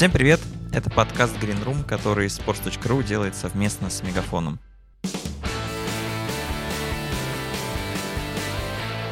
Всем привет! Это подкаст Green Room, который sports.ru делает совместно с Мегафоном.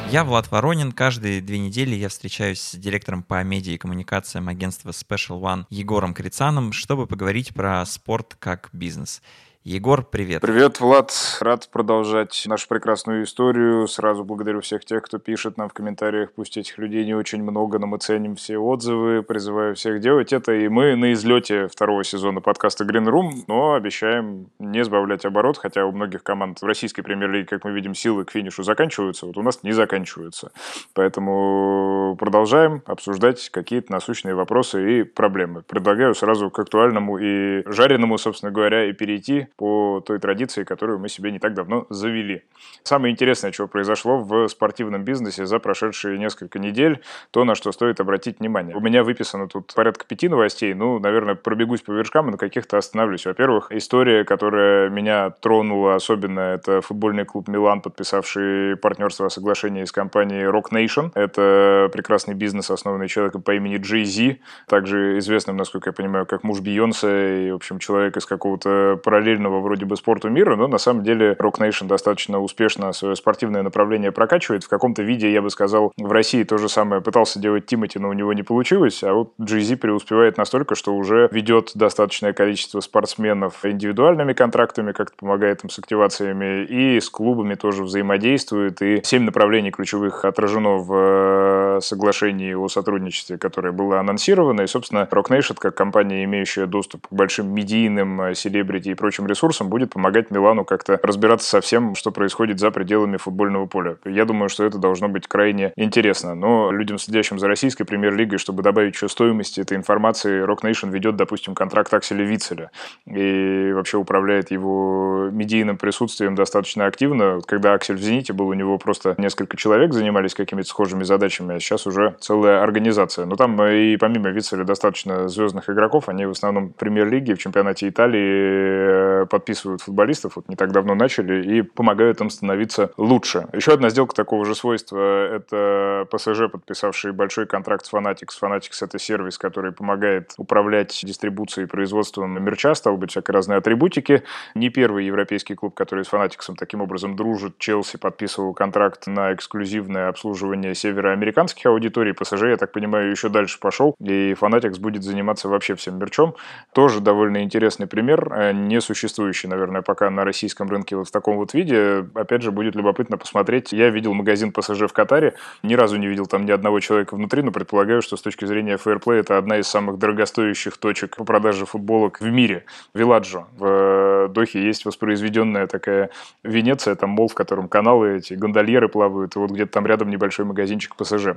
Я Влад Воронин. Каждые две недели я встречаюсь с директором по медиа и коммуникациям агентства Special One Егором Крицаном, чтобы поговорить про спорт как бизнес. Егор, привет. Привет, Влад. Рад продолжать нашу прекрасную историю. Сразу благодарю всех тех, кто пишет нам в комментариях. Пусть этих людей не очень много, но мы ценим все отзывы. Призываю всех делать это. И мы на излете второго сезона подкаста Green Room, но обещаем не сбавлять оборот, хотя у многих команд в российской премьер-лиге, как мы видим, силы к финишу заканчиваются. Вот у нас не заканчиваются. Поэтому продолжаем обсуждать какие-то насущные вопросы и проблемы. Предлагаю сразу к актуальному и жареному, собственно говоря, и перейти по той традиции, которую мы себе не так давно завели. Самое интересное, что произошло в спортивном бизнесе за прошедшие несколько недель, то, на что стоит обратить внимание. У меня выписано тут порядка пяти новостей, ну, наверное, пробегусь по вершкам и на каких-то остановлюсь. Во-первых, история, которая меня тронула особенно, это футбольный клуб «Милан», подписавший партнерство о соглашении с компанией Rock Nation. Это прекрасный бизнес, основанный человеком по имени Джей Зи, также известным, насколько я понимаю, как муж Бейонсе и, в общем, человек из какого-то параллельного параллельного вроде бы спорту мира, но на самом деле Rock Nation достаточно успешно свое спортивное направление прокачивает. В каком-то виде, я бы сказал, в России то же самое пытался делать Тимати, но у него не получилось, а вот GZ преуспевает настолько, что уже ведет достаточное количество спортсменов индивидуальными контрактами, как-то помогает им с активациями, и с клубами тоже взаимодействует, и семь направлений ключевых отражено в э, соглашении о сотрудничестве, которое было анонсировано, и, собственно, Rock Nation, как компания, имеющая доступ к большим медийным, э, селебрити и прочим ресурсом будет помогать Милану как-то разбираться со всем, что происходит за пределами футбольного поля. Я думаю, что это должно быть крайне интересно. Но людям, следящим за российской премьер-лигой, чтобы добавить еще стоимости этой информации, Rock Nation ведет, допустим, контракт Акселя Вицеля и вообще управляет его медийным присутствием достаточно активно. Когда Аксель в «Зените» был, у него просто несколько человек занимались какими-то схожими задачами, а сейчас уже целая организация. Но там и помимо Вицеля достаточно звездных игроков, они в основном в премьер-лиге, в чемпионате Италии подписывают футболистов, вот не так давно начали, и помогают им становиться лучше. Еще одна сделка такого же свойства – это ПСЖ, подписавший большой контракт с Fanatics. Fanatics – это сервис, который помогает управлять дистрибуцией и производством мерча, стало быть, всякой разные атрибутики. Не первый европейский клуб, который с Fanatics таким образом дружит. Челси подписывал контракт на эксклюзивное обслуживание североамериканских аудиторий. ПСЖ, я так понимаю, еще дальше пошел, и Fanatics будет заниматься вообще всем мерчом. Тоже довольно интересный пример. Не существует существующий, наверное, пока на российском рынке вот в таком вот виде. Опять же, будет любопытно посмотреть. Я видел магазин ПСЖ в Катаре, ни разу не видел там ни одного человека внутри, но предполагаю, что с точки зрения фейерплея это одна из самых дорогостоящих точек по продаже футболок в мире. Виладжо. В э, Дохе есть воспроизведенная такая Венеция, там мол, в котором каналы эти, гондольеры плавают, и вот где-то там рядом небольшой магазинчик ПСЖ.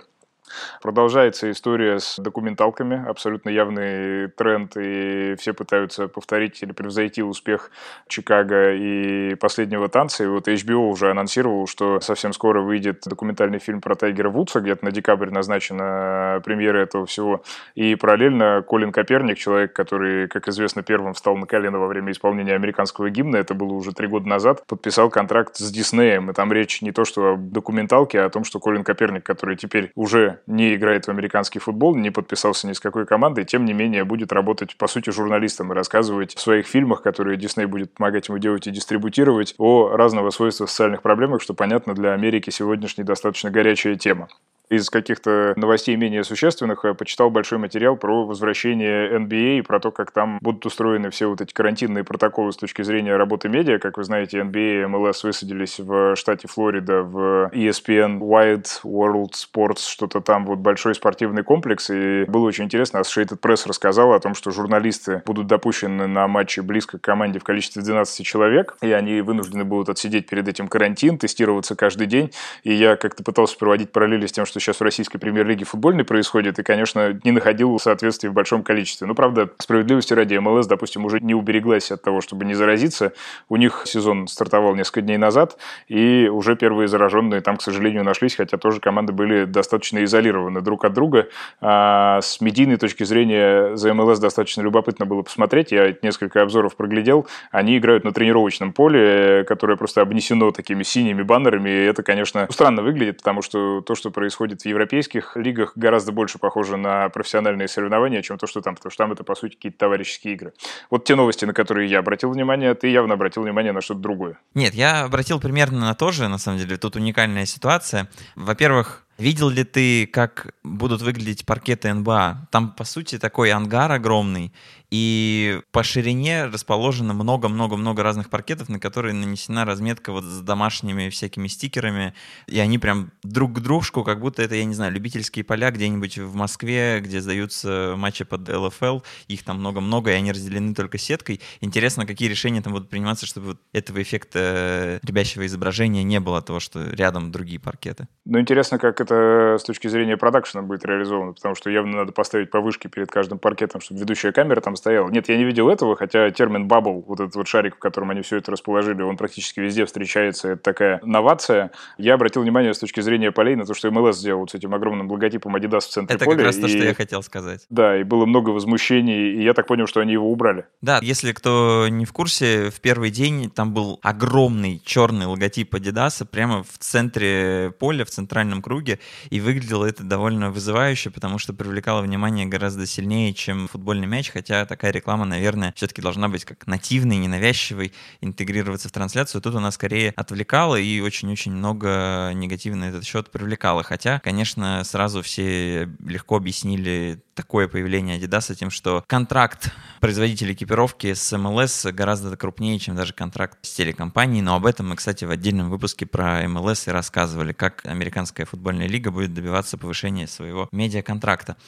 Продолжается история с документалками, абсолютно явный тренд, и все пытаются повторить или превзойти успех Чикаго и последнего танца. И вот HBO уже анонсировал, что совсем скоро выйдет документальный фильм про Тайгера Вудса, где-то на декабрь назначена премьера этого всего. И параллельно Колин Коперник, человек, который, как известно, первым встал на колено во время исполнения американского гимна, это было уже три года назад, подписал контракт с Диснеем. И там речь не то, что о документалке, а о том, что Колин Коперник, который теперь уже не играет в американский футбол, не подписался ни с какой командой, тем не менее будет работать, по сути, журналистом и рассказывать в своих фильмах, которые Дисней будет помогать ему делать и дистрибутировать, о разного свойства социальных проблемах, что, понятно, для Америки сегодняшней достаточно горячая тема из каких-то новостей менее существенных э, почитал большой материал про возвращение NBA и про то, как там будут устроены все вот эти карантинные протоколы с точки зрения работы медиа. Как вы знаете, NBA и MLS высадились в штате Флорида в ESPN Wide World Sports, что-то там вот большой спортивный комплекс. И было очень интересно, Associated Press рассказал о том, что журналисты будут допущены на матчи близко к команде в количестве 12 человек, и они вынуждены будут отсидеть перед этим карантин, тестироваться каждый день. И я как-то пытался проводить параллели с тем, что сейчас в российской премьер-лиге футбольной происходит, и, конечно, не находил соответствия в большом количестве. Ну, правда, справедливости ради, МЛС, допустим, уже не убереглась от того, чтобы не заразиться. У них сезон стартовал несколько дней назад, и уже первые зараженные там, к сожалению, нашлись, хотя тоже команды были достаточно изолированы друг от друга. А с медийной точки зрения за МЛС достаточно любопытно было посмотреть. Я несколько обзоров проглядел. Они играют на тренировочном поле, которое просто обнесено такими синими баннерами, и это, конечно, странно выглядит, потому что то, что происходит происходит в европейских лигах, гораздо больше похоже на профессиональные соревнования, чем то, что там, потому что там это, по сути, какие-то товарищеские игры. Вот те новости, на которые я обратил внимание, ты явно обратил внимание на что-то другое. Нет, я обратил примерно на то же, на самом деле. Тут уникальная ситуация. Во-первых, Видел ли ты, как будут выглядеть паркеты НБА? Там, по сути, такой ангар огромный, и по ширине расположено много-много-много разных паркетов, на которые нанесена разметка вот с домашними всякими стикерами, и они прям друг к дружку, как будто это, я не знаю, любительские поля где-нибудь в Москве, где сдаются матчи под ЛФЛ, их там много-много, и они разделены только сеткой. Интересно, какие решения там будут приниматься, чтобы вот этого эффекта ребящего изображения не было, того, что рядом другие паркеты. Ну, интересно, как это с точки зрения продакшена будет реализовано, потому что явно надо поставить повышки перед каждым паркетом, чтобы ведущая камера там стоял. Нет, я не видел этого, хотя термин бабл, вот этот вот шарик, в котором они все это расположили, он практически везде встречается. Это такая новация. Я обратил внимание с точки зрения полей на то, что MLS сделал с этим огромным логотипом Adidas в центре это поля. Это как раз и... то, что я хотел сказать. Да, и было много возмущений, и я так понял, что они его убрали. Да, если кто не в курсе, в первый день там был огромный черный логотип Adidas прямо в центре поля, в центральном круге, и выглядело это довольно вызывающе, потому что привлекало внимание гораздо сильнее, чем футбольный мяч, хотя такая реклама, наверное, все-таки должна быть как нативной, ненавязчивой, интегрироваться в трансляцию. Тут она скорее отвлекала и очень-очень много негатива на этот счет привлекала. Хотя, конечно, сразу все легко объяснили такое появление Adidas тем, что контракт производителя экипировки с MLS гораздо крупнее, чем даже контракт с телекомпанией. Но об этом мы, кстати, в отдельном выпуске про MLS и рассказывали, как американская футбольная лига будет добиваться повышения своего медиаконтракта.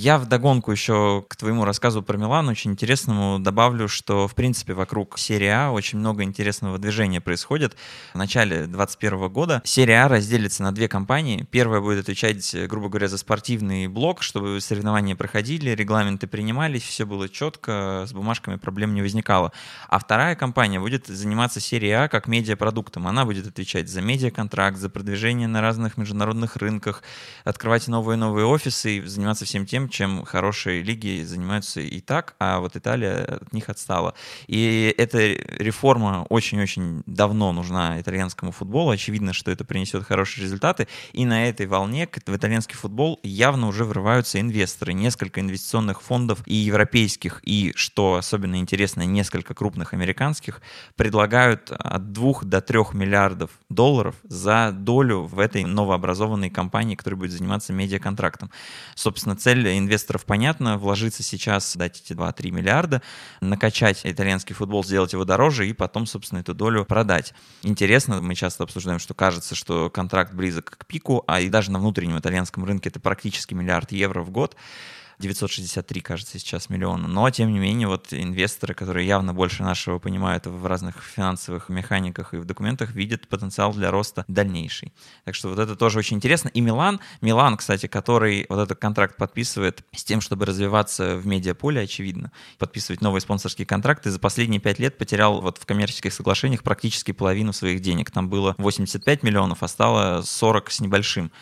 Я вдогонку еще к твоему рассказу про Милан очень интересному добавлю, что, в принципе, вокруг серии А очень много интересного движения происходит. В начале 2021 года серия А разделится на две компании. Первая будет отвечать, грубо говоря, за спортивный блок, чтобы соревнования проходили, регламенты принимались, все было четко, с бумажками проблем не возникало. А вторая компания будет заниматься серией А как медиапродуктом. Она будет отвечать за медиаконтракт, за продвижение на разных международных рынках, открывать новые новые офисы и заниматься всем тем, чем хорошие лиги занимаются и так, а вот Италия от них отстала. И эта реформа очень-очень давно нужна итальянскому футболу. Очевидно, что это принесет хорошие результаты. И на этой волне в итальянский футбол явно уже врываются инвесторы. Несколько инвестиционных фондов и европейских, и, что особенно интересно, несколько крупных американских предлагают от 2 до 3 миллиардов долларов за долю в этой новообразованной компании, которая будет заниматься медиаконтрактом. Собственно, цель инвесторов понятно, вложиться сейчас, дать эти 2-3 миллиарда, накачать итальянский футбол, сделать его дороже и потом, собственно, эту долю продать. Интересно, мы часто обсуждаем, что кажется, что контракт близок к пику, а и даже на внутреннем итальянском рынке это практически миллиард евро в год. 963, кажется, сейчас миллиона. Но, тем не менее, вот инвесторы, которые явно больше нашего понимают в разных финансовых механиках и в документах, видят потенциал для роста дальнейший. Так что вот это тоже очень интересно. И Милан, Милан, кстати, который вот этот контракт подписывает с тем, чтобы развиваться в медиаполе, очевидно, подписывать новые спонсорские контракты, за последние пять лет потерял вот в коммерческих соглашениях практически половину своих денег. Там было 85 миллионов, а стало 40 с небольшим.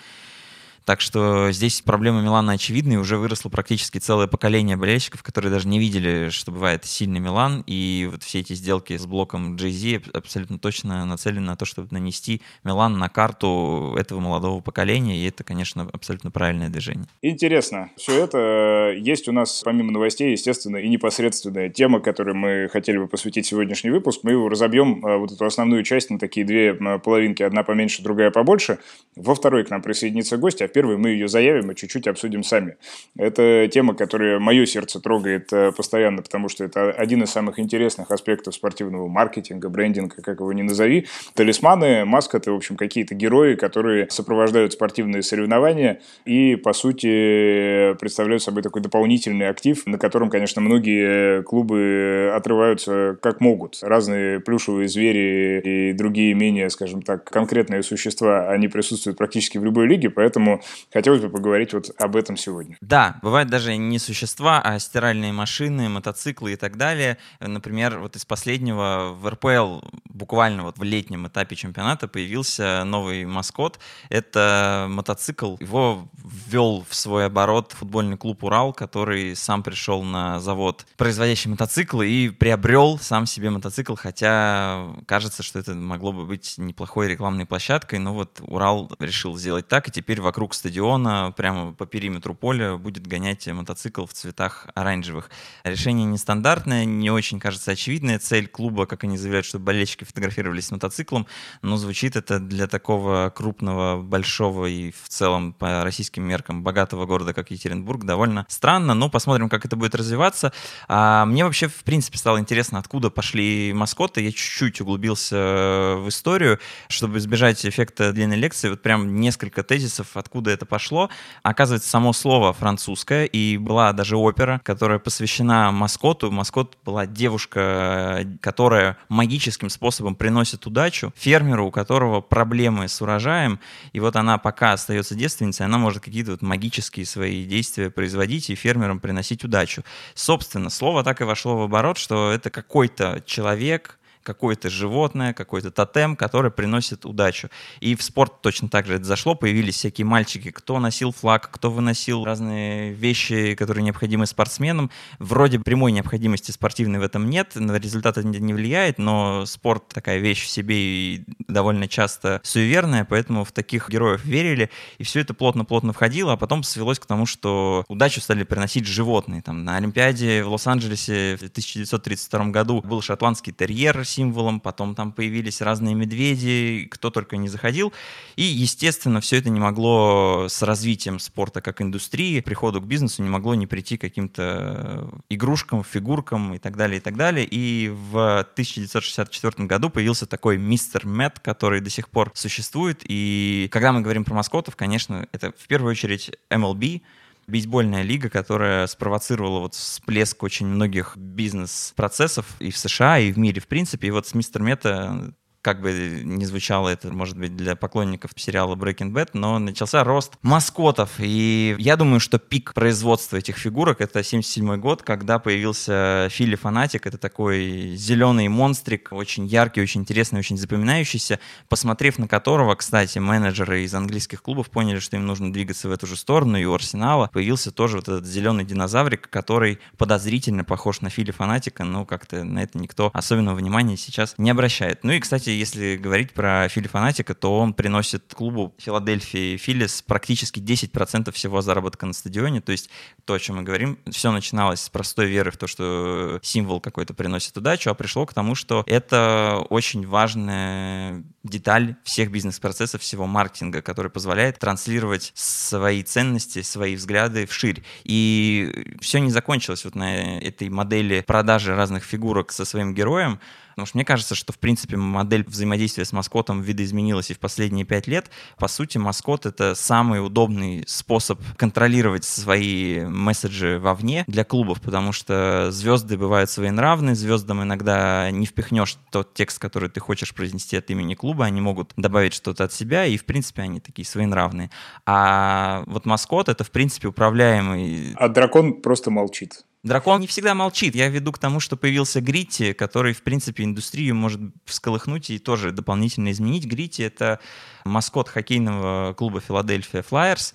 Так что здесь проблема Милана очевидна, и уже выросло практически целое поколение болельщиков, которые даже не видели, что бывает сильный Милан, и вот все эти сделки с блоком Jay-Z абсолютно точно нацелены на то, чтобы нанести Милан на карту этого молодого поколения, и это, конечно, абсолютно правильное движение. Интересно. Все это есть у нас, помимо новостей, естественно, и непосредственная тема, которой мы хотели бы посвятить сегодняшний выпуск. Мы его разобьем, э, вот эту основную часть, на такие две половинки, одна поменьше, другая побольше. Во второй к нам присоединится гость, а первой мы ее заявим и чуть-чуть обсудим сами. Это тема, которая мое сердце трогает э, постоянно, потому что это один из самых интересных аспектов спортивного маркетинга, брендинга, как его ни назови. Талисманы, маскоты, в общем, какие-то герои, которые сопровождают спортивные соревнования и, по сути, представляют собой такой дополнительный актив, на котором, конечно, многие клубы отрываются как могут. Разные плюшевые звери и другие менее, скажем так, конкретные существа, они присутствуют практически в любой лиге, поэтому Хотелось бы поговорить вот об этом сегодня. Да, бывают даже не существа, а стиральные машины, мотоциклы и так далее. Например, вот из последнего в РПЛ буквально вот в летнем этапе чемпионата появился новый маскот. Это мотоцикл. Его ввел в свой оборот футбольный клуб «Урал», который сам пришел на завод, производящий мотоциклы, и приобрел сам себе мотоцикл, хотя кажется, что это могло бы быть неплохой рекламной площадкой, но вот «Урал» решил сделать так, и теперь вокруг стадиона, прямо по периметру поля будет гонять мотоцикл в цветах оранжевых. Решение нестандартное, не очень, кажется, очевидное. Цель клуба, как они заявляют, чтобы болельщики фотографировались с мотоциклом, но звучит это для такого крупного, большого и в целом по российским меркам богатого города, как Екатеринбург, довольно странно, но посмотрим, как это будет развиваться. А мне вообще, в принципе, стало интересно, откуда пошли маскоты. Я чуть-чуть углубился в историю, чтобы избежать эффекта длинной лекции. Вот прям несколько тезисов, откуда это пошло. Оказывается, само слово французское, и была даже опера, которая посвящена маскоту. Маскот была девушка, которая магическим способом приносит удачу фермеру, у которого проблемы с урожаем, и вот она пока остается девственницей, она может какие-то вот магические свои действия производить и фермерам приносить удачу. Собственно, слово так и вошло в оборот, что это какой-то человек, какое-то животное, какой-то тотем, который приносит удачу. И в спорт точно так же это зашло, появились всякие мальчики, кто носил флаг, кто выносил разные вещи, которые необходимы спортсменам. Вроде прямой необходимости спортивной в этом нет, на результат это не влияет, но спорт такая вещь в себе и довольно часто суеверная, поэтому в таких героев верили, и все это плотно-плотно входило, а потом свелось к тому, что удачу стали приносить животные. Там, на Олимпиаде в Лос-Анджелесе в 1932 году был шотландский терьер символом, потом там появились разные медведи, кто только не заходил. И, естественно, все это не могло с развитием спорта как индустрии, приходу к бизнесу не могло не прийти к каким-то игрушкам, фигуркам и так далее, и так далее. И в 1964 году появился такой мистер Мэтт, который до сих пор существует. И когда мы говорим про маскотов, конечно, это в первую очередь MLB, бейсбольная лига, которая спровоцировала вот всплеск очень многих бизнес-процессов и в США, и в мире в принципе. И вот с Мистер Мета как бы не звучало это, может быть, для поклонников сериала Breaking Bad, но начался рост маскотов. И я думаю, что пик производства этих фигурок — это 77 год, когда появился Фили Фанатик. Это такой зеленый монстрик, очень яркий, очень интересный, очень запоминающийся, посмотрев на которого, кстати, менеджеры из английских клубов поняли, что им нужно двигаться в эту же сторону, и у Арсенала появился тоже вот этот зеленый динозаврик, который подозрительно похож на Фили Фанатика, но как-то на это никто особенного внимания сейчас не обращает. Ну и, кстати, если говорить про Фили Фанатика, то он приносит клубу Филадельфии Филлис практически 10% всего заработка на стадионе. То есть то, о чем мы говорим, все начиналось с простой веры в то, что символ какой-то приносит удачу, а пришло к тому, что это очень важная деталь всех бизнес-процессов, всего маркетинга, который позволяет транслировать свои ценности, свои взгляды вширь. И все не закончилось вот на этой модели продажи разных фигурок со своим героем, Потому что мне кажется, что, в принципе, модель взаимодействия с маскотом видоизменилась и в последние пять лет. По сути, маскот — это самый удобный способ контролировать свои месседжи вовне для клубов, потому что звезды бывают своенравны, звездам иногда не впихнешь тот текст, который ты хочешь произнести от имени клуба, они могут добавить что-то от себя, и, в принципе, они такие своенравные. А вот маскот — это, в принципе, управляемый... А дракон просто молчит. Дракон не всегда молчит. Я веду к тому, что появился Гритти, который, в принципе, индустрию может всколыхнуть и тоже дополнительно изменить. Гритти — это маскот хоккейного клуба Филадельфия Флайерс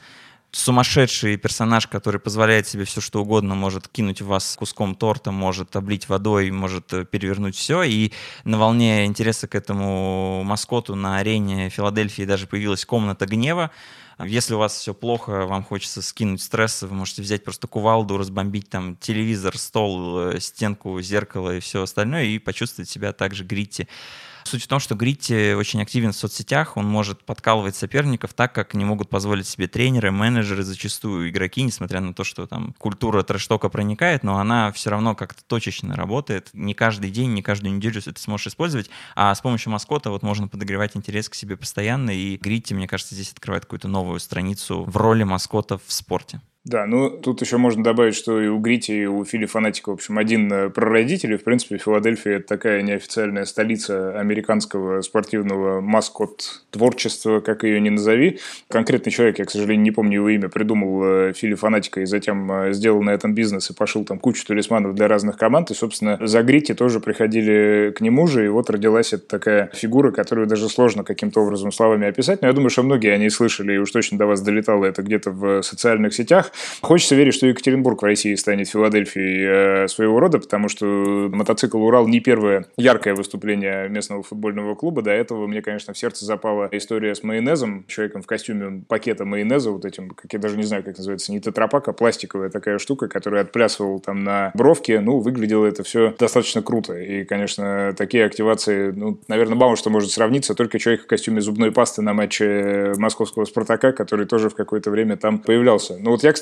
сумасшедший персонаж, который позволяет себе все что угодно, может кинуть в вас куском торта, может облить водой, может перевернуть все. И на волне интереса к этому маскоту на арене Филадельфии даже появилась комната гнева, если у вас все плохо, вам хочется скинуть стресс, вы можете взять просто кувалду, разбомбить там телевизор, стол, э, стенку, зеркало и все остальное и почувствовать себя также гритти. Суть в том, что Гритти очень активен в соцсетях, он может подкалывать соперников так, как не могут позволить себе тренеры, менеджеры, зачастую игроки, несмотря на то, что там культура трэш-тока проникает, но она все равно как-то точечно работает. Не каждый день, не каждую неделю ты сможешь использовать, а с помощью маскота вот можно подогревать интерес к себе постоянно, и Гритти, мне кажется, здесь открывает какую-то новую страницу в роли маскота в спорте. Да, ну тут еще можно добавить, что и у Грити, и у Фили Фанатика, в общем, один э, прародитель, и, в принципе, Филадельфия – это такая неофициальная столица американского спортивного маскот-творчества, как ее ни назови. Конкретный человек, я, к сожалению, не помню его имя, придумал э, Фили Фанатика и затем э, сделал на этом бизнес и пошил там кучу талисманов для разных команд, и, собственно, за Грити тоже приходили к нему же, и вот родилась эта такая фигура, которую даже сложно каким-то образом словами описать, но я думаю, что многие о ней слышали, и уж точно до вас долетало это где-то в социальных сетях, Хочется верить, что Екатеринбург в России станет Филадельфией э, своего рода, потому что мотоцикл «Урал» не первое яркое выступление местного футбольного клуба. До этого мне, конечно, в сердце запала история с майонезом, человеком в костюме пакета майонеза, вот этим, как я даже не знаю, как называется, не тетрапак, а пластиковая такая штука, которая отплясывал там на бровке. Ну, выглядело это все достаточно круто. И, конечно, такие активации, ну, наверное, мало что может сравниться, только человек в костюме зубной пасты на матче московского «Спартака», который тоже в какое-то время там появлялся. Ну, вот я, кстати,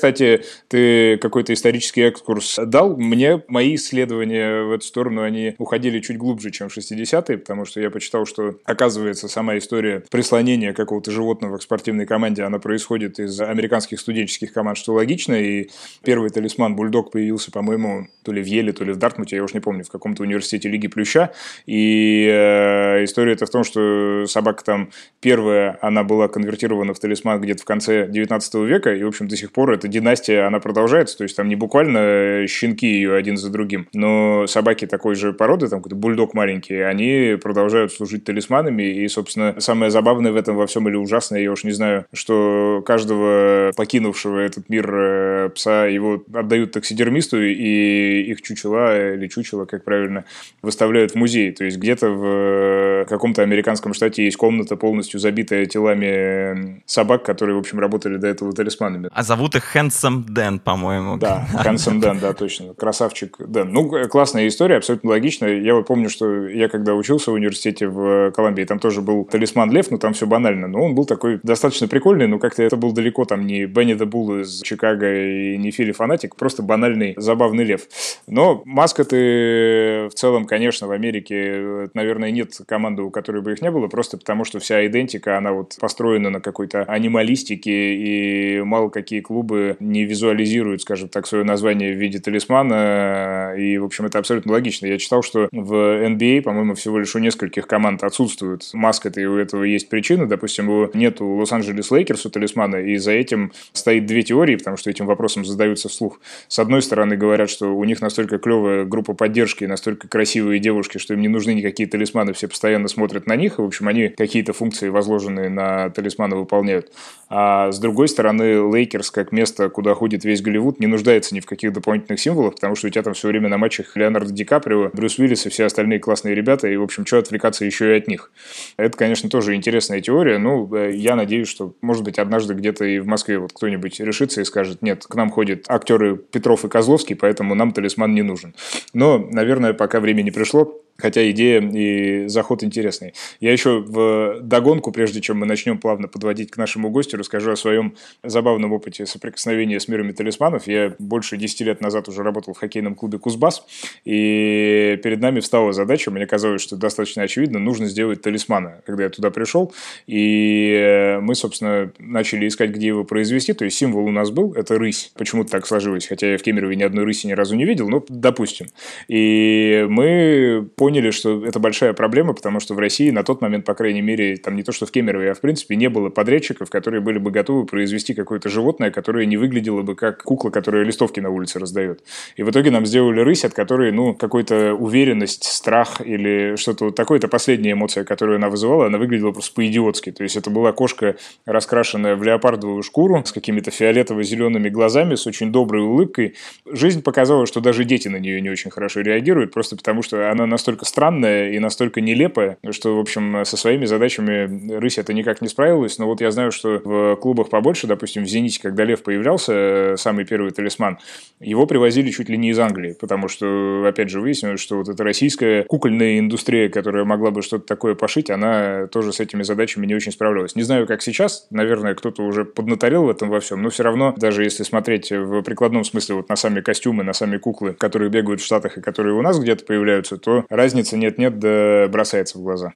ты какой-то исторический экскурс дал. Мне мои исследования в эту сторону, они уходили чуть глубже, чем в 60-е, потому что я почитал, что, оказывается, сама история прислонения какого-то животного к спортивной команде, она происходит из американских студенческих команд, что логично, и первый талисман Бульдог появился, по-моему, то ли в Еле, то ли в Дартмуте, я уж не помню, в каком-то университете Лиги Плюща, и э, история это в том, что собака там первая, она была конвертирована в талисман где-то в конце 19 века, и, в общем, до сих пор эта династия, она продолжается, то есть там не буквально щенки ее один за другим, но собаки такой же породы, там какой-то бульдог маленький, они продолжают служить талисманами, и, собственно, самое забавное в этом во всем или ужасное, я уж не знаю, что каждого покинувшего этот мир э, пса его отдают таксидермисту, и их чучела, или чучело, как правильно, выставляют в музей. То есть где-то в каком-то американском штате есть комната полностью забитая телами собак, которые, в общем, работали до этого талисманами. А зовут их Хэнсом Дэн, по-моему. Да, Хэнсом Дэн, да, точно. Красавчик Дэн. Ну, классная история, абсолютно логичная. Я вот помню, что я когда учился в университете в Колумбии, там тоже был талисман Лев, но там все банально. Но он был такой достаточно прикольный, но как-то это был далеко там не Бенни де Булл из Чикаго и не Фили Фанатик, просто банальный забавный лев. Но маскоты в целом, конечно, в Америке, наверное, нет команды, у которой бы их не было, просто потому что вся идентика, она вот построена на какой-то анималистике, и мало какие клубы не визуализируют, скажем так, свое название в виде талисмана, и, в общем, это абсолютно логично. Я читал, что в NBA, по-моему, всего лишь у нескольких команд отсутствуют маскоты, и у этого есть причины. Допустим, у нет у Лос-Анджелес Лейкерс у талисмана, и за этим стоит две теории, потому что этим вопросом задаются вслух. С одной стороны, говорят, что у них настолько клевая группа поддержки, настолько красивые девушки, что им не нужны никакие талисманы, все постоянно смотрят на них, и, в общем, они какие-то функции, возложенные на талисманы, выполняют. А с другой стороны, Лейкерс, как место, куда ходит весь Голливуд, не нуждается ни в каких дополнительных символах, потому что у тебя там все время на матчах Леонардо Ди Каприо, Брюс Уиллис и все остальные классные ребята, и, в общем, что отвлекаться еще и от них. Это, конечно, тоже интересная теория. Ну, э, я надеюсь, что, может быть, однажды где-то и в Москве вот кто-нибудь решится и скажет, нет, к нам ходят актеры Петров и Козловский, поэтому нам талисман не нужен. Но, наверное, пока время не пришло, Хотя идея и заход интересный. Я еще в догонку, прежде чем мы начнем плавно подводить к нашему гостю, расскажу о своем забавном опыте соприкосновения с миром талисманов. Я больше 10 лет назад уже работал в хоккейном клубе «Кузбасс», и перед нами встала задача, мне казалось, что достаточно очевидно, нужно сделать талисмана, когда я туда пришел. И мы, собственно, начали искать, где его произвести. То есть символ у нас был, это рысь. Почему-то так сложилось, хотя я в Кемерове ни одной рыси ни разу не видел, но допустим. И мы поняли, поняли, что это большая проблема, потому что в России на тот момент, по крайней мере, там не то что в Кемерове, а в принципе не было подрядчиков, которые были бы готовы произвести какое-то животное, которое не выглядело бы как кукла, которая листовки на улице раздает. И в итоге нам сделали рысь, от которой, ну, какой-то уверенность, страх или что-то вот такое, это последняя эмоция, которую она вызывала, она выглядела просто по-идиотски. То есть это была кошка, раскрашенная в леопардовую шкуру, с какими-то фиолетово-зелеными глазами, с очень доброй улыбкой. Жизнь показала, что даже дети на нее не очень хорошо реагируют, просто потому что она настолько настолько странная и настолько нелепая, что, в общем, со своими задачами рысь это никак не справилась. Но вот я знаю, что в клубах побольше, допустим, в «Зените», когда Лев появлялся, самый первый талисман, его привозили чуть ли не из Англии, потому что, опять же, выяснилось, что вот эта российская кукольная индустрия, которая могла бы что-то такое пошить, она тоже с этими задачами не очень справлялась. Не знаю, как сейчас, наверное, кто-то уже поднаторел в этом во всем, но все равно, даже если смотреть в прикладном смысле вот на сами костюмы, на сами куклы, которые бегают в Штатах и которые у нас где-то появляются, то разница нет-нет, да бросается в глаза.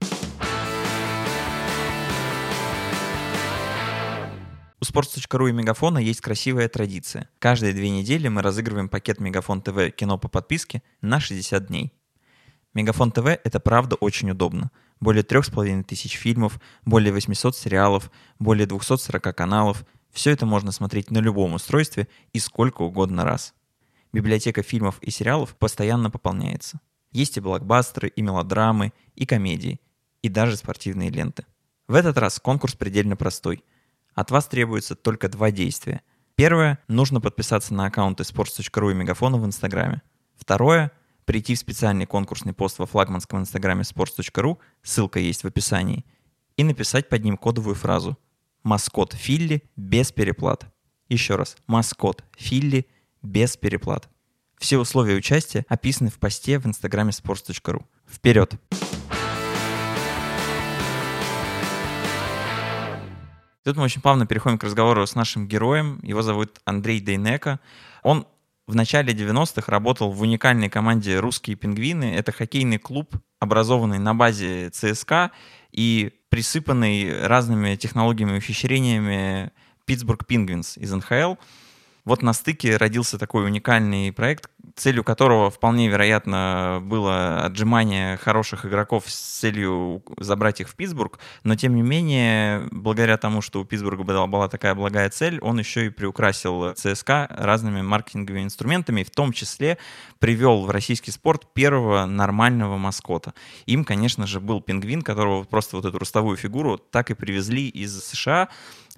У sports.ru и Мегафона есть красивая традиция. Каждые две недели мы разыгрываем пакет Мегафон ТВ кино по подписке на 60 дней. Мегафон ТВ — это правда очень удобно. Более трех с половиной тысяч фильмов, более 800 сериалов, более 240 каналов. Все это можно смотреть на любом устройстве и сколько угодно раз. Библиотека фильмов и сериалов постоянно пополняется. Есть и блокбастеры, и мелодрамы, и комедии, и даже спортивные ленты. В этот раз конкурс предельно простой. От вас требуется только два действия. Первое. Нужно подписаться на аккаунты sports.ru и Мегафона в Инстаграме. Второе. Прийти в специальный конкурсный пост во флагманском инстаграме sports.ru, ссылка есть в описании, и написать под ним кодовую фразу «Маскот Филли без переплат». Еще раз, маскот Филли без переплат. Все условия участия описаны в посте в инстаграме sports.ru. Вперед! Тут мы очень плавно переходим к разговору с нашим героем. Его зовут Андрей Дейнека. Он в начале 90-х работал в уникальной команде «Русские пингвины». Это хоккейный клуб, образованный на базе ЦСКА и присыпанный разными технологиями и ухищрениями Питтсбург Пингвинс из НХЛ. Вот на стыке родился такой уникальный проект, целью которого вполне вероятно было отжимание хороших игроков с целью забрать их в Питтсбург, но тем не менее, благодаря тому, что у Питтсбурга была, такая благая цель, он еще и приукрасил ЦСКА разными маркетинговыми инструментами, в том числе привел в российский спорт первого нормального маскота. Им, конечно же, был пингвин, которого просто вот эту ростовую фигуру так и привезли из США.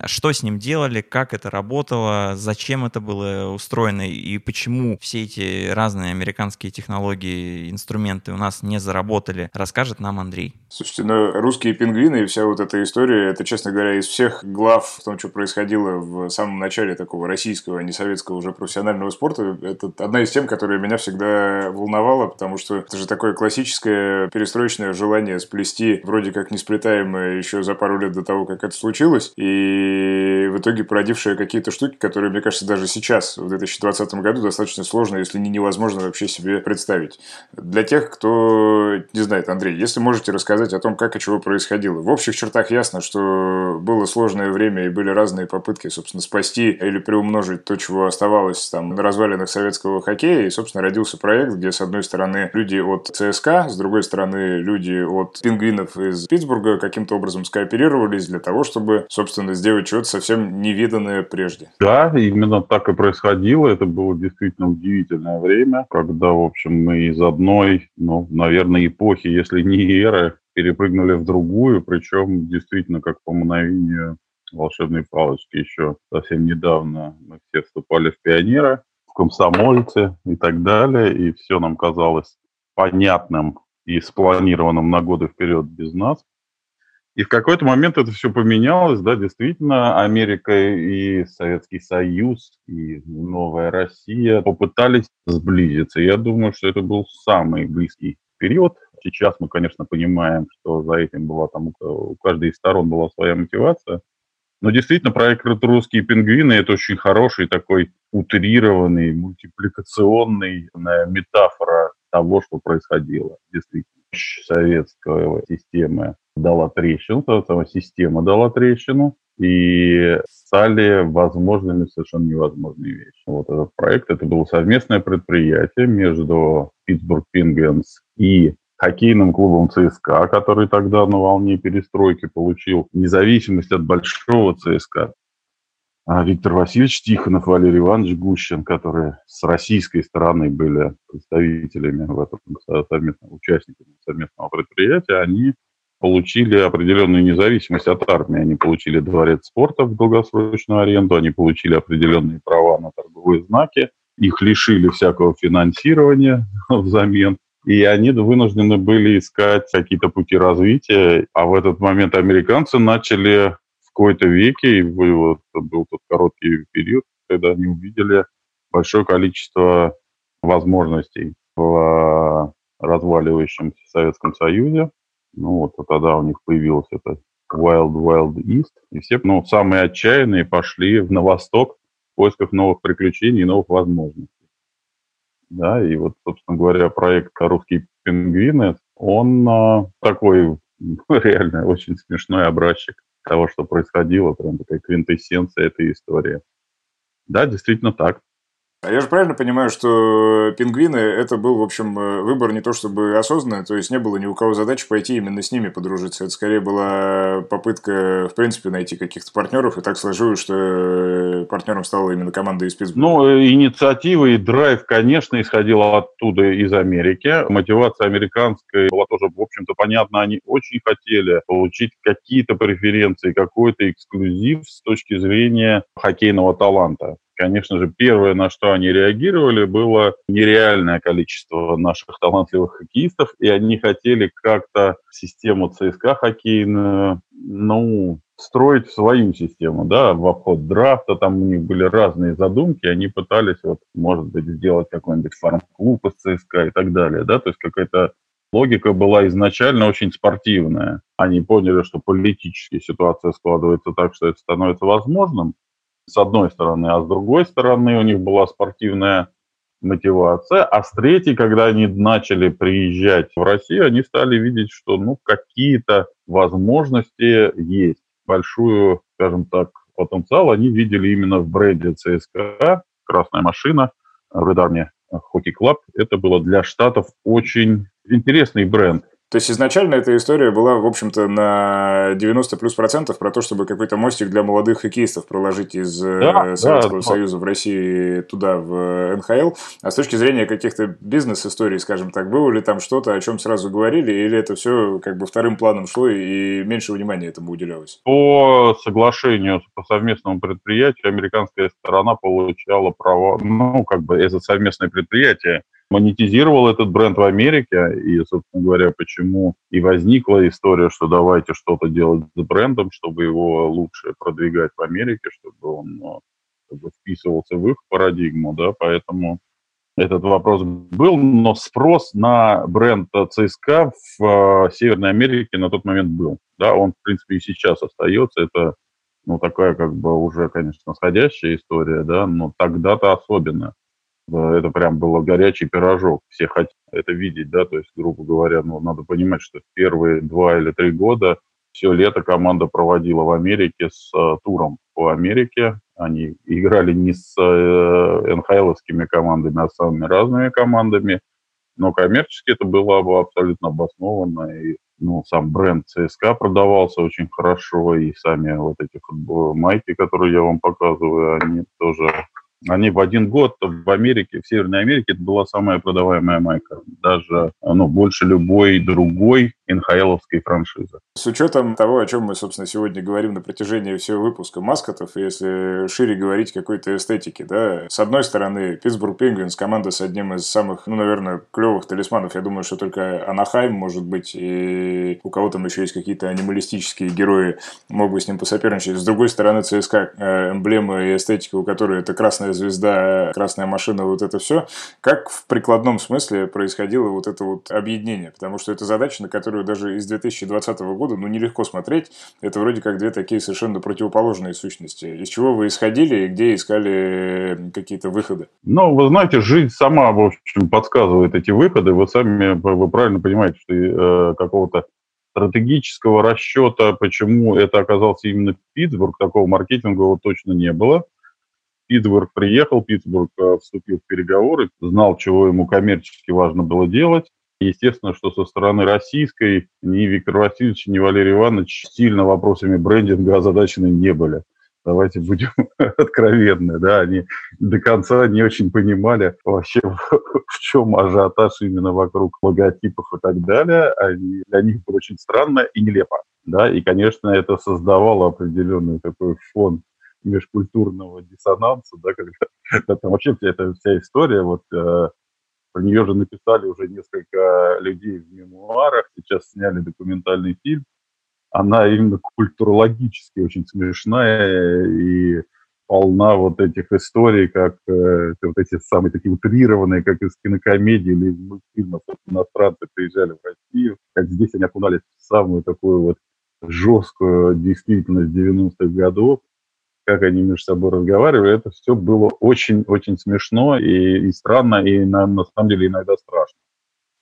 Что с ним делали, как это работало, зачем это было устроено и почему все эти разные американские технологии, инструменты у нас не заработали, расскажет нам Андрей. Слушайте, ну, русские пингвины и вся вот эта история, это, честно говоря, из всех глав в том, что происходило в самом начале такого российского, а не советского уже профессионального спорта, это одна из тем, которая меня всегда волновала, потому что это же такое классическое перестроечное желание сплести вроде как несплетаемое еще за пару лет до того, как это случилось, и в итоге породившее какие-то штуки, которые, мне кажется, даже сейчас, в 2020 году, достаточно сложно, если не невозможно вообще себе представить. Для тех, кто не знает, Андрей, если можете рассказать о том, как и чего происходило. В общих чертах ясно, что было сложное время и были разные попытки, собственно, спасти или приумножить то, чего оставалось там на развалинах советского хоккея. И, собственно, родился проект, где, с одной стороны, люди от ЦСКА, с другой стороны, люди от пингвинов из Питтсбурга каким-то образом скооперировались для того, чтобы, собственно, сделать что-то совсем невиданное прежде. Да, именно так и происходило. Это было действительно удивительное время, когда, в общем, мы из одной, ну, наверное, эпохи, если не эры, перепрыгнули в другую, причем действительно как по мгновению волшебной палочки. Еще совсем недавно мы все вступали в пионеры, в комсомольцы и так далее, и все нам казалось понятным и спланированным на годы вперед без нас. И в какой-то момент это все поменялось, да, действительно, Америка и Советский Союз, и Новая Россия попытались сблизиться. Я думаю, что это был самый близкий период. Сейчас мы, конечно, понимаем, что за этим была там у каждой из сторон была своя мотивация. Но действительно, проект «Русские пингвины» — это очень хороший такой утрированный, мультипликационный метафора того, что происходило. Действительно, советская система дала трещину, сама система дала трещину, и стали возможными совершенно невозможные вещи. Вот этот проект, это было совместное предприятие между Питтсбург Пингвинс и хоккейным клубом ЦСКА, который тогда на волне перестройки получил независимость от большого ЦСКА. А Виктор Васильевич Тихонов, Валерий Иванович Гущин, которые с российской стороны были представителями в этом совместном, участниками совместного предприятия, они получили определенную независимость от армии. Они получили дворец спорта в долгосрочную аренду, они получили определенные права на торговые знаки, их лишили всякого финансирования взамен. И они вынуждены были искать какие-то пути развития. А в этот момент американцы начали какой-то веке, и вот был тот короткий период, когда они увидели большое количество возможностей в разваливающемся Советском Союзе. Ну вот, а тогда у них появилось это Wild Wild East, и все, ну, самые отчаянные пошли на восток в поисках новых приключений и новых возможностей. Да, и вот, собственно говоря, проект «Русские пингвины», он а, такой реально очень смешной образчик того, что происходило, прям такая квинтэссенция этой истории. Да, действительно так. А я же правильно понимаю, что пингвины это был, в общем, э, выбор не то чтобы осознанный, то есть не было ни у кого задачи пойти именно с ними подружиться. Это скорее была попытка, в принципе, найти каких-то партнеров, и так сложилось, что э, партнером стала именно команда из Питтсбурга. Ну, э, инициатива и драйв, конечно, исходила оттуда, из Америки. Мотивация американская была тоже, в общем-то, понятна. Они очень хотели получить какие-то преференции, какой-то эксклюзив с точки зрения хоккейного таланта. Конечно же, первое, на что они реагировали, было нереальное количество наших талантливых хоккеистов, и они хотели как-то систему ЦСКА хоккейную, ну, строить свою систему, да, в обход драфта, там у них были разные задумки, они пытались, вот, может быть, сделать какой-нибудь фарм-клуб из ЦСКА и так далее, да, то есть какая-то логика была изначально очень спортивная. Они поняли, что политическая ситуация складывается так, что это становится возможным, с одной стороны, а с другой стороны у них была спортивная мотивация, а с третьей, когда они начали приезжать в Россию, они стали видеть, что ну, какие-то возможности есть большую, скажем так, потенциал они видели именно в бренде ЦСКА, красная машина, в Red Army Hockey Club. Это было для Штатов очень интересный бренд. То есть изначально эта история была, в общем-то, на 90 плюс процентов про то, чтобы какой-то мостик для молодых хоккеистов проложить из э, да, Советского да, Союза да. в России туда, в НХЛ. А с точки зрения каких-то бизнес-историй, скажем так, было ли там что-то, о чем сразу говорили, или это все как бы вторым планом шло и меньше внимания этому уделялось? По соглашению по совместному предприятию американская сторона получала право, ну, как бы это совместное предприятие монетизировал этот бренд в Америке, и, собственно говоря, почему и возникла история, что давайте что-то делать с брендом, чтобы его лучше продвигать в Америке, чтобы он ну, как вписывался в их парадигму, да, поэтому этот вопрос был, но спрос на бренд ЦСКА в э, Северной Америке на тот момент был. Да, он, в принципе, и сейчас остается. Это, ну, такая, как бы, уже, конечно, сходящая история, да, но тогда-то особенно это прям было горячий пирожок. Все хотят это видеть, да, то есть, грубо говоря, ну, надо понимать, что первые два или три года все лето команда проводила в Америке с э, туром по Америке. Они играли не с э, НХЛовскими командами, а с самыми разными командами. Но коммерчески это было абсолютно обоснованно. И ну, сам бренд ЦСКА продавался очень хорошо. И сами вот эти майки, которые я вам показываю, они тоже они в один год в Америке, в Северной Америке, это была самая продаваемая майка. Даже ну, больше любой другой НХЛовской франшизы. С учетом того, о чем мы, собственно, сегодня говорим на протяжении всего выпуска маскотов, если шире говорить какой-то эстетики, да, с одной стороны, Питтсбург Пингвинс, команда с одним из самых, ну, наверное, клевых талисманов, я думаю, что только Анахайм, может быть, и у кого там еще есть какие-то анималистические герои, мог бы с ним посоперничать. С другой стороны, ЦСКА, эмблема и эстетика, у которой это красная звезда, красная машина, вот это все. Как в прикладном смысле происходило вот это вот объединение? Потому что это задача, на которую даже из 2020 года, ну, нелегко смотреть. Это вроде как две такие совершенно противоположные сущности. Из чего вы исходили и где искали какие-то выходы? Ну, вы знаете, жизнь сама, в общем, подсказывает эти выходы. Вы сами, вы правильно понимаете, что э, какого-то стратегического расчета, почему это оказался именно Питтсбург, такого маркетингового точно не было. Питтсбург приехал, Питтсбург э, вступил в переговоры, знал, чего ему коммерчески важно было делать. Естественно, что со стороны российской ни Виктор Васильевич, ни Валерий Иванович сильно вопросами брендинга озадачены не были. Давайте будем откровенны, да, они до конца не очень понимали вообще, в чем ажиотаж именно вокруг логотипов и так далее. Они, для них было очень странно и нелепо, да, и, конечно, это создавало определенный такой фон межкультурного диссонанса, да, когда там вообще вся эта вся история, вот э, про нее же написали уже несколько людей в мемуарах, сейчас сняли документальный фильм. Она именно культурологически очень смешная и полна вот этих историй, как э, вот эти самые такие утрированные, как из кинокомедии или из мультфильмов. Иностранцы приезжали в Россию, как здесь они окунались в самую такую вот жесткую действительность 90-х годов, как они между собой разговаривали, это все было очень-очень смешно и, и странно, и на, на самом деле иногда страшно.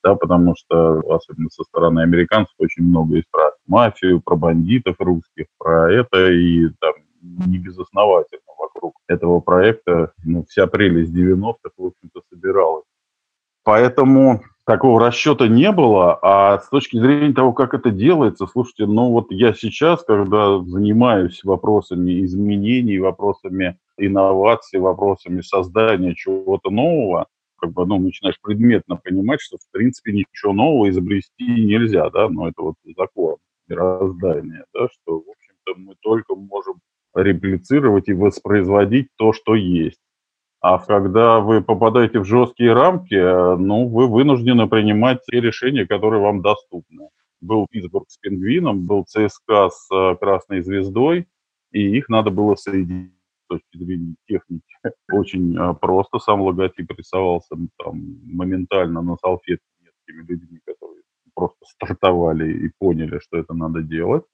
Да, потому что, особенно со стороны американцев, очень много есть про мафию, про бандитов русских, про это, и там не безосновательно вокруг этого проекта ну, вся прелесть 90-х, в общем-то, собиралась. Поэтому такого расчета не было, а с точки зрения того, как это делается, слушайте, ну вот я сейчас, когда занимаюсь вопросами изменений, вопросами инноваций, вопросами создания чего-то нового, как бы, ну, начинаешь предметно понимать, что, в принципе, ничего нового изобрести нельзя, да, но это вот закон мироздания, да, что, в общем-то, мы только можем реплицировать и воспроизводить то, что есть. А когда вы попадаете в жесткие рамки, э, ну, вы вынуждены принимать те решения, которые вам доступны. Был Питтсбург с пингвином, был ЦСКА с э, Красной Звездой, и их надо было соединить с точки зрения техники. Очень э, просто сам логотип рисовался там, моментально на салфетке несколькими людьми, которые просто стартовали и поняли, что это надо делать.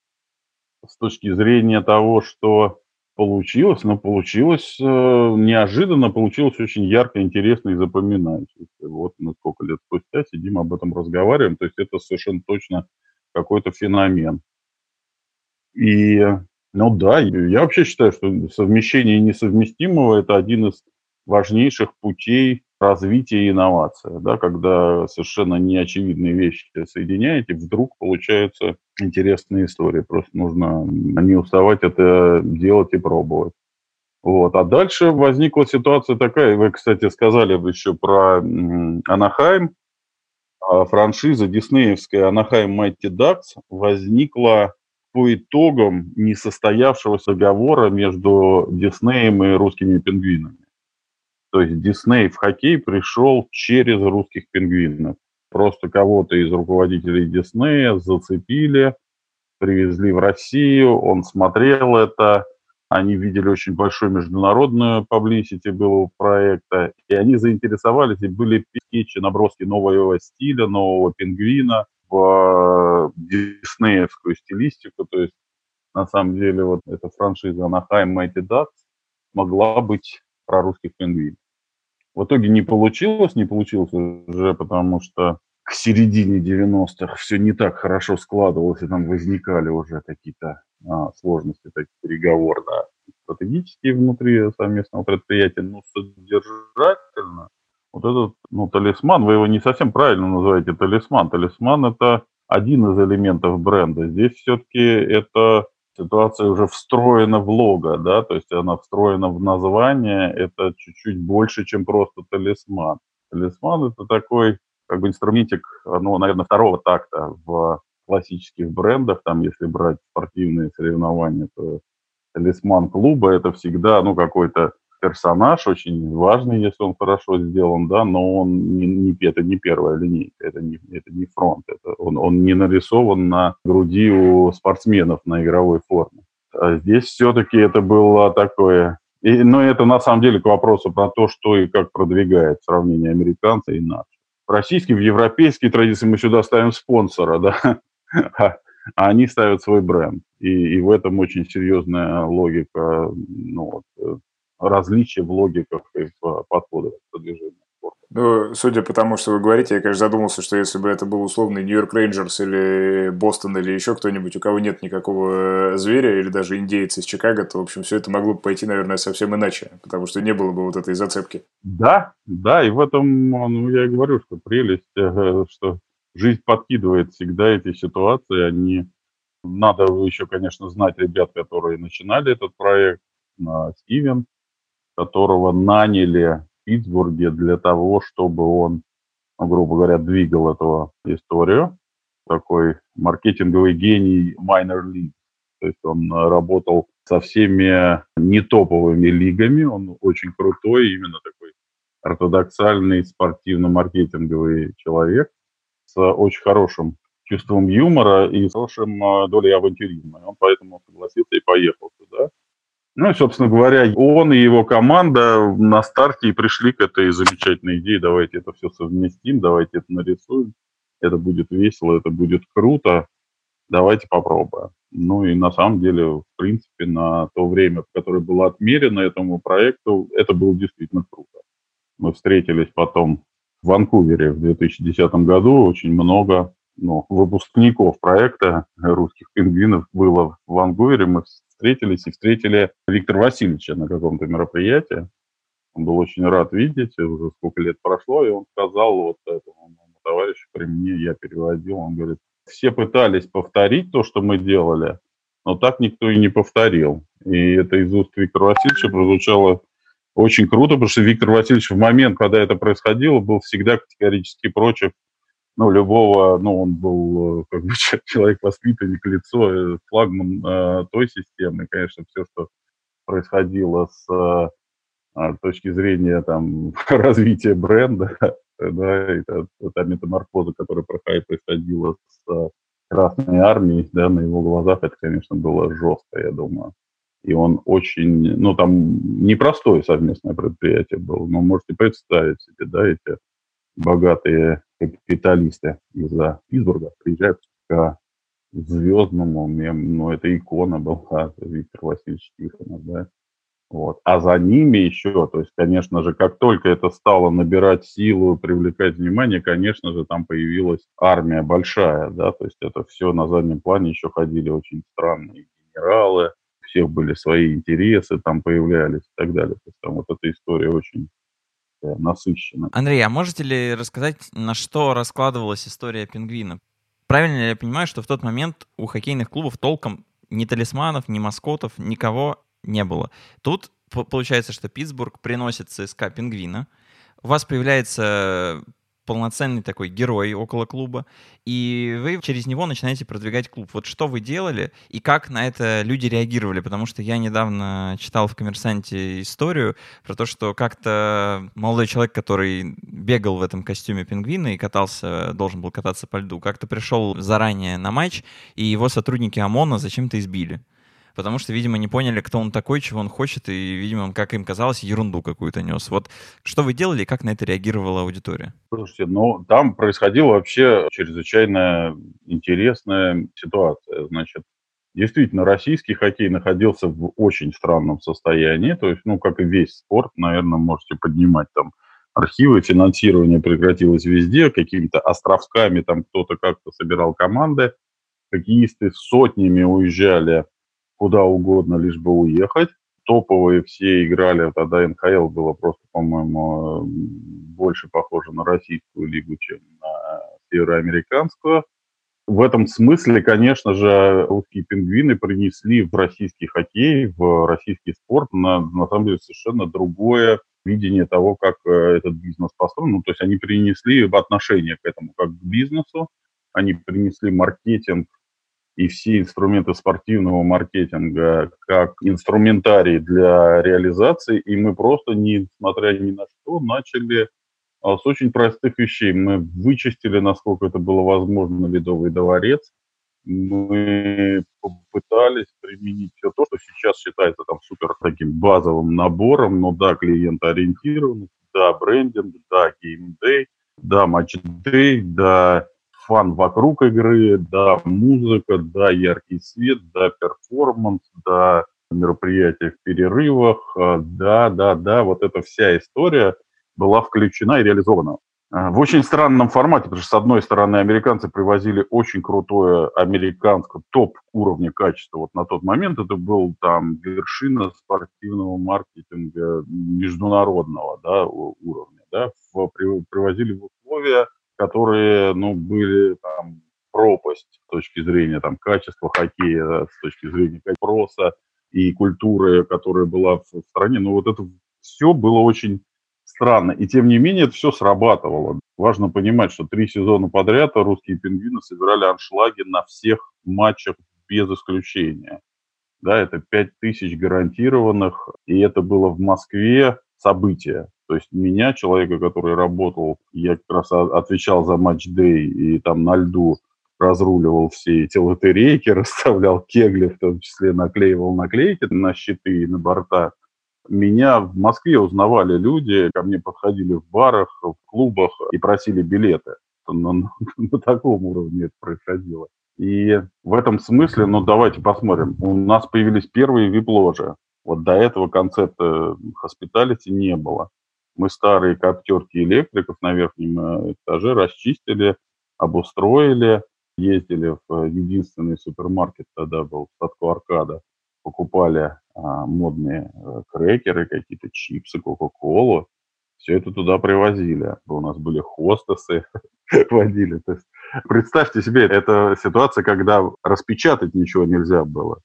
С точки зрения того, что получилось, но получилось э, неожиданно, получилось очень ярко, интересно и запоминающееся. Вот мы сколько лет спустя сидим об этом разговариваем, то есть это совершенно точно какой-то феномен. И, ну да, я вообще считаю, что совмещение несовместимого – это один из важнейших путей развития и инновации, да, когда совершенно неочевидные вещи соединяете, вдруг получаются интересные истории. Просто нужно не уставать это делать и пробовать. Вот. А дальше возникла ситуация такая, вы, кстати, сказали еще про Анахайм, а франшиза диснеевская Анахайм Mighty Ducks возникла по итогам несостоявшегося договора между Диснеем и русскими пингвинами. То есть Дисней в хоккей пришел через русских пингвинов. Просто кого-то из руководителей Диснея зацепили, привезли в Россию, он смотрел это, они видели очень большую международную паблисити было проекта, и они заинтересовались, и были скетчи, наброски нового стиля, нового пингвина в диснеевскую стилистику, то есть на самом деле вот эта франшиза Anaheim Mighty Ducks могла быть про русских пингвинов. В итоге не получилось, не получилось уже потому, что к середине 90-х все не так хорошо складывалось, и там возникали уже какие-то а, сложности, такие переговоры, да, стратегические внутри совместного предприятия, но содержательно. Вот этот, ну, талисман, вы его не совсем правильно называете талисман. Талисман – это один из элементов бренда. Здесь все-таки это ситуация уже встроена в лого, да, то есть она встроена в название, это чуть-чуть больше, чем просто талисман. Талисман – это такой как бы инструментик, ну, наверное, второго такта в классических брендах, там, если брать спортивные соревнования, то талисман клуба – это всегда, ну, какой-то персонаж очень важный, если он хорошо сделан, да, но он не, не, это не первая линейка, это не, это не фронт, это он, он не нарисован на груди у спортсменов на игровой форме. А здесь все-таки это было такое... И, но это на самом деле к вопросу про то, что и как продвигает сравнение американца и нас. В российские, в европейские традиции мы сюда ставим спонсора, да, а, а они ставят свой бренд. И, и в этом очень серьезная логика ну, вот, э, различия в логиках и в подходах к спорта. Ну, судя по тому, что вы говорите, я, конечно, задумался, что если бы это был условный Нью-Йорк Рейнджерс или Бостон или еще кто-нибудь, у кого нет никакого зверя или даже индейец из Чикаго, то, в общем, все это могло бы пойти, наверное, совсем иначе, потому что не было бы вот этой зацепки. Да, да, и в этом, ну, я и говорю, что прелесть, э, что жизнь подкидывает всегда эти ситуации, они надо еще, конечно, знать ребят, которые начинали этот проект, Стивен, которого наняли в Питтсбурге для того, чтобы он, ну, грубо говоря, двигал эту историю. Такой маркетинговый гений Minor League. То есть он работал со всеми нетоповыми лигами, он очень крутой, именно такой ортодоксальный спортивно-маркетинговый человек с очень хорошим чувством юмора и с хорошим а, долей авантюризма. Он поэтому согласился и поехал туда. Ну и, собственно говоря, он и его команда на старте и пришли к этой замечательной идее. Давайте это все совместим, давайте это нарисуем. Это будет весело, это будет круто. Давайте попробуем. Ну и на самом деле, в принципе, на то время, которое было отмерено этому проекту, это было действительно круто. Мы встретились потом в Ванкувере в 2010 году. Очень много ну, выпускников проекта русских пингвинов было в Ванкувере. Мы встретились и встретили Виктора Васильевича на каком-то мероприятии. Он был очень рад видеть, уже сколько лет прошло, и он сказал вот этому товарищу при мне, я переводил, он говорит, все пытались повторить то, что мы делали, но так никто и не повторил. И это из уст Виктора Васильевича прозвучало очень круто, потому что Виктор Васильевич в момент, когда это происходило, был всегда категорически против ну, любого, ну, он был э, как бы человек-воспитанник, лицо, э, флагман э, той системы. Конечно, все, что происходило с э, а, точки зрения там развития бренда, да, это, та метаморфоза, которая происходила с Красной Армией, да, на его глазах, это, конечно, было жестко, я думаю. И он очень, ну, там непростое совместное предприятие было, но можете представить себе, да, эти богатые капиталисты из-за Питтсбурга приезжают к звездному, ну, это икона была, Виктор Васильевич Тихонов, да, вот. А за ними еще, то есть, конечно же, как только это стало набирать силу, привлекать внимание, конечно же, там появилась армия большая, да, то есть это все на заднем плане еще ходили очень странные генералы, у всех были свои интересы, там появлялись и так далее. То есть там вот эта история очень э, насыщена. Андрей, а можете ли рассказать, на что раскладывалась история пингвина? Правильно ли я понимаю, что в тот момент у хоккейных клубов толком ни талисманов, ни маскотов, никого не было. Тут получается, что Питтсбург приносит ЦСКА пингвина. У вас появляется полноценный такой герой около клуба, и вы через него начинаете продвигать клуб. Вот что вы делали и как на это люди реагировали? Потому что я недавно читал в «Коммерсанте» историю про то, что как-то молодой человек, который бегал в этом костюме пингвина и катался, должен был кататься по льду, как-то пришел заранее на матч, и его сотрудники ОМОНа зачем-то избили потому что, видимо, не поняли, кто он такой, чего он хочет, и, видимо, как им казалось, ерунду какую-то нес. Вот что вы делали и как на это реагировала аудитория? Слушайте, ну, там происходила вообще чрезвычайно интересная ситуация. Значит, действительно, российский хоккей находился в очень странном состоянии, то есть, ну, как и весь спорт, наверное, можете поднимать там архивы, финансирование прекратилось везде, какими-то островками там кто-то как-то собирал команды, хоккеисты сотнями уезжали куда угодно, лишь бы уехать. Топовые все играли, тогда НХЛ было просто, по-моему, больше похоже на российскую лигу, чем на североамериканскую. В этом смысле, конечно же, русские пингвины принесли в российский хоккей, в российский спорт на, на самом деле совершенно другое видение того, как э, этот бизнес построен. Ну, то есть они принесли отношение к этому как к бизнесу, они принесли маркетинг и все инструменты спортивного маркетинга как инструментарий для реализации, и мы просто, несмотря ни на что, начали а, с очень простых вещей. Мы вычистили, насколько это было возможно, Ледовый дворец. Мы попытались применить все то, что сейчас считается там супер таким базовым набором, но да, клиентоориентированность, да, брендинг, да, game day, да, match day, да, fun вокруг игры, да, музыка, да, яркий свет, да, перформанс, да, мероприятия в перерывах, а, да, да, да, вот эта вся история была включена и реализована. А, в очень странном формате, потому что, с одной стороны, американцы привозили очень крутое американское топ уровня качества. Вот на тот момент это был там вершина спортивного маркетинга международного да, уровня. Да, привозили в условия которые, ну, были там пропасть с точки зрения там качества хоккея, с точки зрения проса и культуры, которая была в стране. Но вот это все было очень странно. И тем не менее это все срабатывало. Важно понимать, что три сезона подряд русские пингвины собирали аншлаги на всех матчах без исключения. Да, это пять тысяч гарантированных, и это было в Москве событие. То есть меня, человека, который работал, я как раз отвечал за матч-дэй и там на льду разруливал все эти лотерейки, расставлял кегли, в том числе наклеивал наклейки на щиты и на борта. Меня в Москве узнавали люди, ко мне подходили в барах, в клубах и просили билеты. На, на, на таком уровне это происходило. И в этом смысле, ну давайте посмотрим, у нас появились первые вип-ложи. Вот до этого концепта хоспиталити не было. Мы старые коптерки электриков на верхнем э, этаже расчистили, обустроили, ездили в единственный супермаркет, тогда был Садко Аркада, покупали а, модные крекеры, какие-то чипсы, Кока-Колу, все это туда привозили. У нас были хостесы, водили. То есть, представьте себе, это ситуация, когда распечатать ничего нельзя было.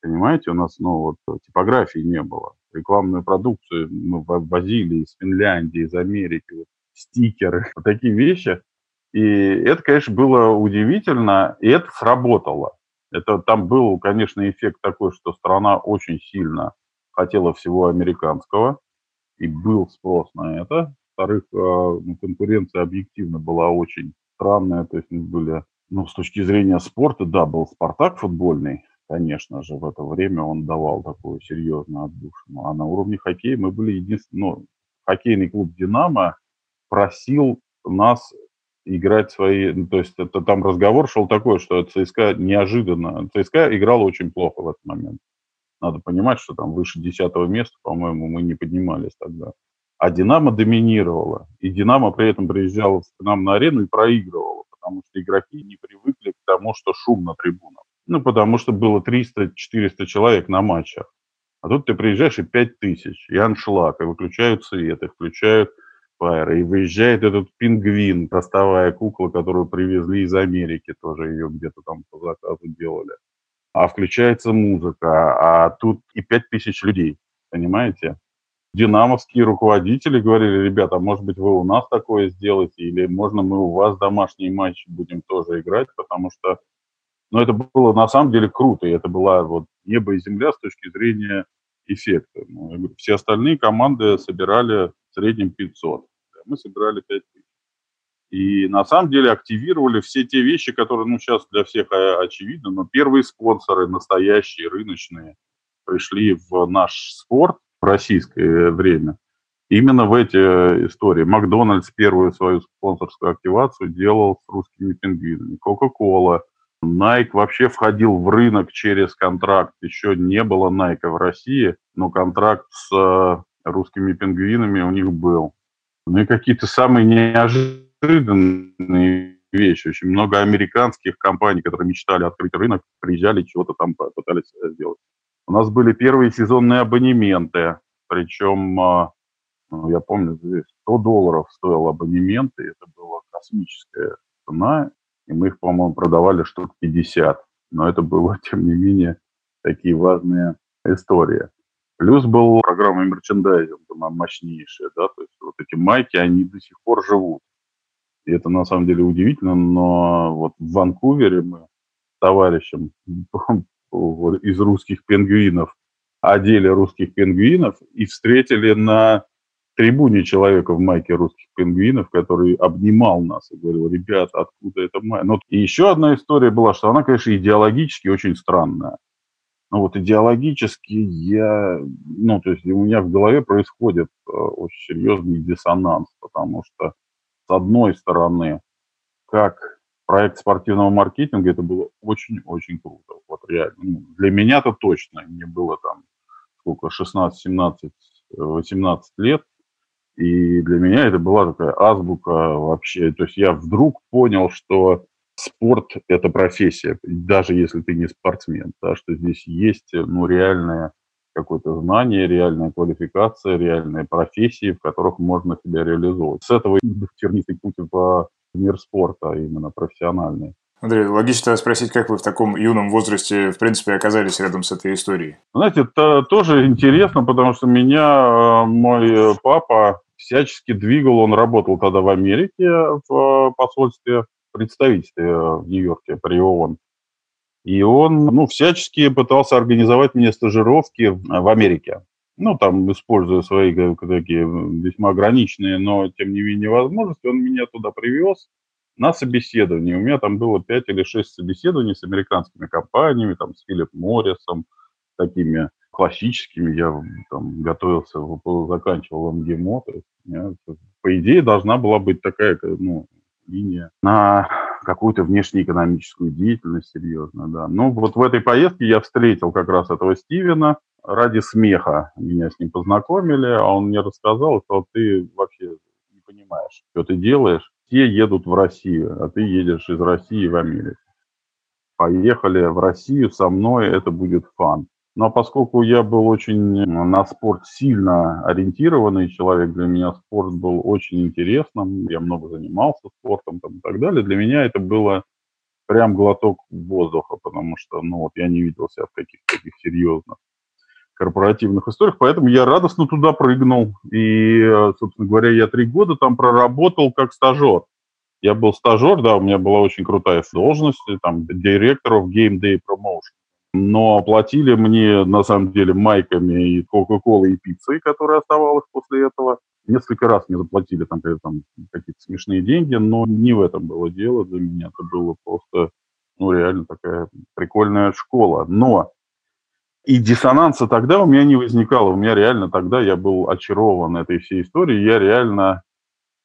Понимаете, у нас ну, вот, типографии не было. Рекламную продукцию мы возили из Финляндии, из Америки, вот, стикеры, вот такие вещи. И это, конечно, было удивительно, и это сработало. Это там был, конечно, эффект такой, что страна очень сильно хотела всего американского. и был спрос на это. Во-вторых, э, ну, конкуренция объективно была очень странная, то есть были, ну, с точки зрения спорта, да, был «Спартак» футбольный, конечно же, в это время он давал такую серьезную отдушину. А на уровне хоккея мы были единственным, ну, хоккейный клуб «Динамо» просил нас играть свои... Ну, то есть это, там разговор шел такой, что ЦСКА неожиданно... ЦСКА играла очень плохо в этот момент. Надо понимать, что там выше десятого места, по-моему, мы не поднимались тогда. А «Динамо» доминировала. И «Динамо» при этом приезжала к нам на арену и проигрывала, потому что игроки не привыкли к тому, что шум на трибунах. Ну, потому что было 300-400 человек на матчах. А тут ты приезжаешь и 5 тысяч, и аншлаг, и выключают свет, и включают фаер, и выезжает этот пингвин, ростовая кукла, которую привезли из Америки, тоже ее где-то там по заказу делали. А включается музыка, а тут и 5 тысяч людей, понимаете? Динамовские руководители говорили, ребята, а может быть вы у нас такое сделаете, или можно мы у вас домашние матчи будем тоже играть, потому что но это было на самом деле круто, и это была вот небо и земля с точки зрения эффекта. Ну, все остальные команды собирали в среднем 500, а мы собирали 5 тысяч. И на самом деле активировали все те вещи, которые, ну, сейчас для всех очевидны, но первые спонсоры, настоящие, рыночные, пришли в наш спорт в российское время. Именно в эти истории. Макдональдс первую свою спонсорскую активацию делал с русскими пингвинами. Кока-кола – Nike вообще входил в рынок через контракт. Еще не было Nike в России, но контракт с э, русскими пингвинами у них был. Ну и какие-то самые неожиданные вещи. Очень много американских компаний, которые мечтали открыть рынок, приезжали, чего-то там пытались э, сделать. У нас были первые сезонные абонементы, причем, э, ну, я помню, 100 долларов стоил абонемент, и это была космическая цена и мы их, по-моему, продавали штук 50. Но это было, тем не менее, такие важные истории. Плюс был программа мерчендайзинга мощнейшая, да, то есть вот эти майки, они до сих пор живут. И это на самом деле удивительно, но вот в Ванкувере мы товарищем из русских пингвинов одели русских пингвинов и встретили на трибуне человека в майке русских пингвинов, который обнимал нас и говорил, ребята, откуда это майка? Ну, и еще одна история была, что она, конечно, идеологически очень странная. Ну вот идеологически я, ну то есть у меня в голове происходит э, очень серьезный диссонанс, потому что с одной стороны, как проект спортивного маркетинга, это было очень-очень круто. Вот реально. Ну, для меня это точно. Мне было там сколько, 16, 17, 18 лет. И для меня это была такая азбука вообще. То есть я вдруг понял, что спорт – это профессия, даже если ты не спортсмен, да, что здесь есть ну, реальное какое-то знание, реальная квалификация, реальные профессии, в которых можно себя реализовывать. С этого тернистый путь в мир спорта, именно профессиональный. Андрей, логично спросить, как вы в таком юном возрасте, в принципе, оказались рядом с этой историей? Знаете, это тоже интересно, потому что меня э, мой папа всячески двигал, он работал тогда в Америке в посольстве, представительстве в Нью-Йорке при ООН. И он, ну, всячески пытался организовать мне стажировки в Америке. Ну, там, используя свои такие весьма ограниченные, но, тем не менее, возможности, он меня туда привез на собеседование. У меня там было 5 или 6 собеседований с американскими компаниями, там, с Филипп Моррисом, такими классическими. Я там готовился, заканчивал МГИМО. По идее, должна была быть такая ну, линия на какую-то внешнеэкономическую деятельность серьезную, да. Ну, вот в этой поездке я встретил как раз этого Стивена. Ради смеха меня с ним познакомили, а он мне рассказал, что ты вообще не понимаешь, что ты делаешь. Все едут в Россию, а ты едешь из России в Америку. Поехали в Россию со мной, это будет фан. Но поскольку я был очень на спорт сильно ориентированный человек, для меня спорт был очень интересным, я много занимался спортом там, и так далее, для меня это было прям глоток воздуха, потому что ну, вот я не видел себя в каких-то таких серьезных корпоративных историях, поэтому я радостно туда прыгнул. И, собственно говоря, я три года там проработал как стажер. Я был стажер, да, у меня была очень крутая должность, там, директоров Game Day Promotion но платили мне, на самом деле, майками и Кока-Колы, и пиццей, которая оставалась после этого. Несколько раз мне заплатили там, там какие-то смешные деньги, но не в этом было дело для меня. Это было просто, ну, реально такая прикольная школа. Но и диссонанса тогда у меня не возникало. У меня реально тогда я был очарован этой всей историей. Я реально,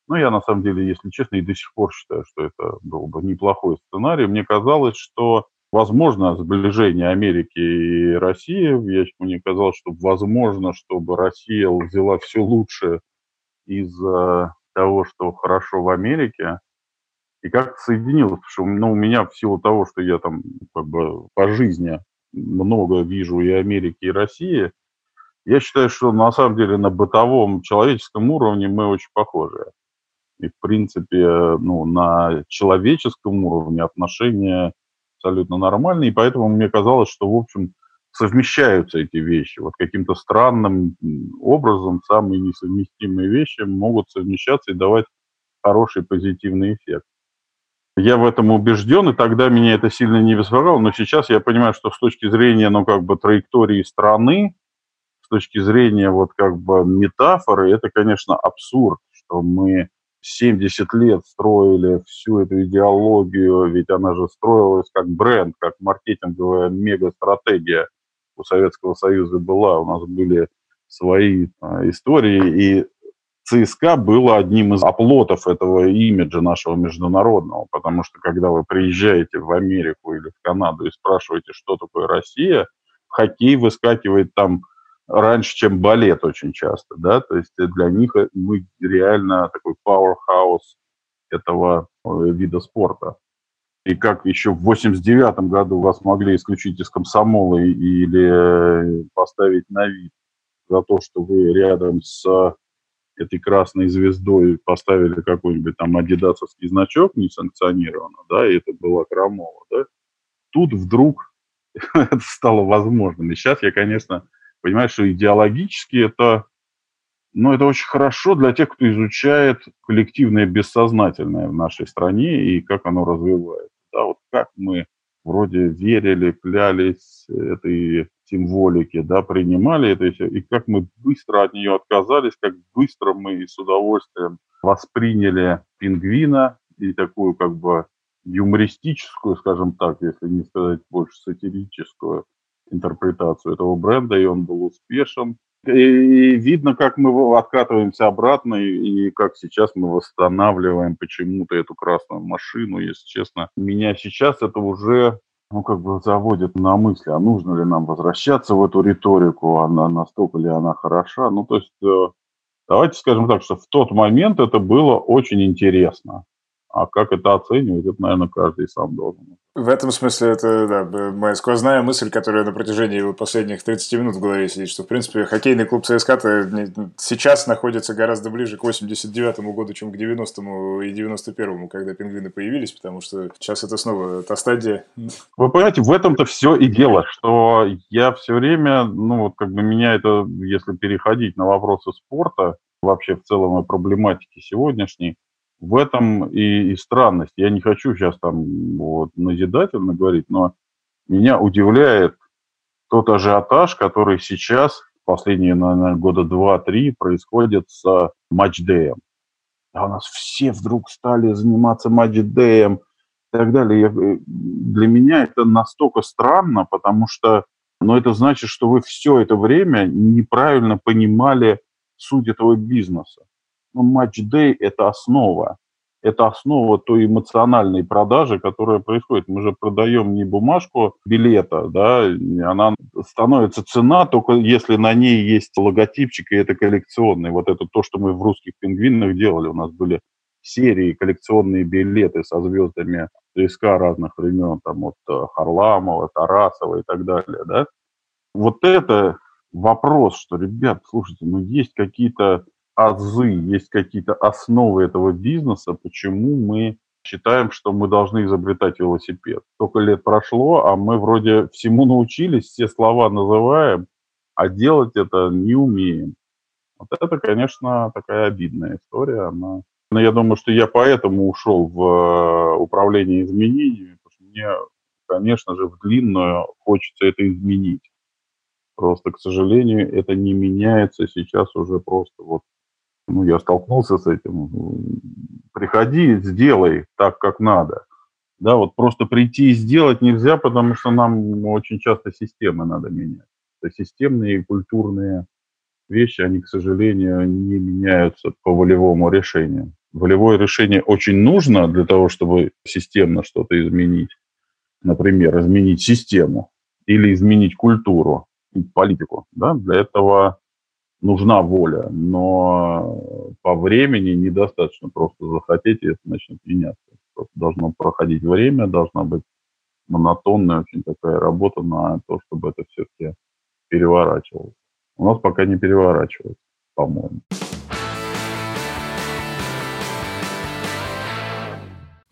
ну, я на самом деле, если честно, и до сих пор считаю, что это был бы неплохой сценарий. Мне казалось, что возможно сближение Америки и России. Я, мне казалось, что возможно, чтобы Россия взяла все лучшее из того, что хорошо в Америке, и как-то соединилось, потому что ну, у меня в силу того, что я там как бы по жизни много вижу и Америки, и России, я считаю, что на самом деле на бытовом человеческом уровне мы очень похожи. И, в принципе, ну, на человеческом уровне отношения абсолютно нормальные, и поэтому мне казалось, что, в общем, совмещаются эти вещи. Вот каким-то странным образом самые несовместимые вещи могут совмещаться и давать хороший позитивный эффект. Я в этом убежден, и тогда меня это сильно не беспокоило, но сейчас я понимаю, что с точки зрения, ну, как бы траектории страны, с точки зрения вот как бы метафоры, это, конечно, абсурд, что мы 70 лет строили всю эту идеологию, ведь она же строилась как бренд, как маркетинговая мега-стратегия у Советского Союза была. У нас были свои а, истории, и ЦСКА было одним из оплотов этого имиджа нашего международного, потому что когда вы приезжаете в Америку или в Канаду и спрашиваете, что такое Россия, хоккей выскакивает там раньше, чем балет очень часто, да, то есть для них мы реально такой powerhouse этого э, вида спорта. И как еще в 89 году вас могли исключить из комсомола или э, поставить на вид за то, что вы рядом с этой красной звездой поставили какой-нибудь там адидасовский значок несанкционированно, да, и это была Крамова, да, тут вдруг это стало возможным. И сейчас я, конечно, понимаешь, что идеологически это, ну, это очень хорошо для тех, кто изучает коллективное бессознательное в нашей стране и как оно развивается. Да, вот как мы вроде верили, клялись этой символике, да, принимали это и как мы быстро от нее отказались, как быстро мы с удовольствием восприняли пингвина и такую как бы юмористическую, скажем так, если не сказать больше сатирическую интерпретацию этого бренда, и он был успешен. И видно, как мы откатываемся обратно, и как сейчас мы восстанавливаем почему-то эту красную машину. Если честно, меня сейчас это уже ну, как бы заводит на мысли, а нужно ли нам возвращаться в эту риторику, она настолько ли она хороша. Ну, то есть, э, давайте скажем так, что в тот момент это было очень интересно. А как это оценивать, это, наверное, каждый сам должен. В этом смысле это да, моя сквозная мысль, которая на протяжении последних 30 минут в голове сидит, что, в принципе, хоккейный клуб ЦСКА сейчас находится гораздо ближе к 89-му году, чем к 90-му и 91-му, когда пингвины появились, потому что сейчас это снова та стадия. Вы понимаете, в этом-то все и дело, что я все время, ну вот как бы меня это, если переходить на вопросы спорта, вообще в целом о проблематике сегодняшней, в этом и, и странность. Я не хочу сейчас там вот, назидательно говорить, но меня удивляет тот ажиотаж, который сейчас, последние, наверное, года два-три, происходит с матчдеем. А у нас все вдруг стали заниматься матчдеем и так далее. Я, э, для меня это настолько странно, потому что ну, это значит, что вы все это время неправильно понимали суть этого бизнеса матч-дэй – это основа. Это основа той эмоциональной продажи, которая происходит. Мы же продаем не бумажку билета, да, она становится цена только если на ней есть логотипчик, и это коллекционный. Вот это то, что мы в русских пингвинах делали. У нас были серии, коллекционные билеты со звездами ЦСК разных времен, там от э, Харламова, Тарасова и так далее, да. Вот это вопрос, что, ребят, слушайте, ну есть какие-то азы, есть какие-то основы этого бизнеса, почему мы считаем, что мы должны изобретать велосипед. Столько лет прошло, а мы вроде всему научились, все слова называем, а делать это не умеем. Вот это, конечно, такая обидная история. Она... Но я думаю, что я поэтому ушел в э, управление изменениями, потому что мне конечно же, в длинную хочется это изменить. Просто, к сожалению, это не меняется сейчас уже просто вот ну, я столкнулся с этим. Приходи, сделай так, как надо. Да, вот просто прийти и сделать нельзя, потому что нам очень часто системы надо менять. Это системные и культурные вещи, они, к сожалению, не меняются по волевому решению. Волевое решение очень нужно для того, чтобы системно что-то изменить. Например, изменить систему или изменить культуру, политику. Да? Для этого нужна воля, но по времени недостаточно просто захотеть, и это начнет меняться. Просто должно проходить время, должна быть монотонная очень такая работа на то, чтобы это все-таки переворачивалось. У нас пока не переворачивается, по-моему.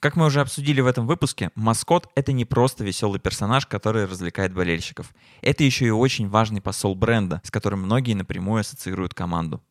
Как мы уже обсудили в этом выпуске, маскот — это не просто веселый персонаж, который развлекает болельщиков. Это еще и очень важный посол бренда, с которым многие напрямую ассоциируют команду.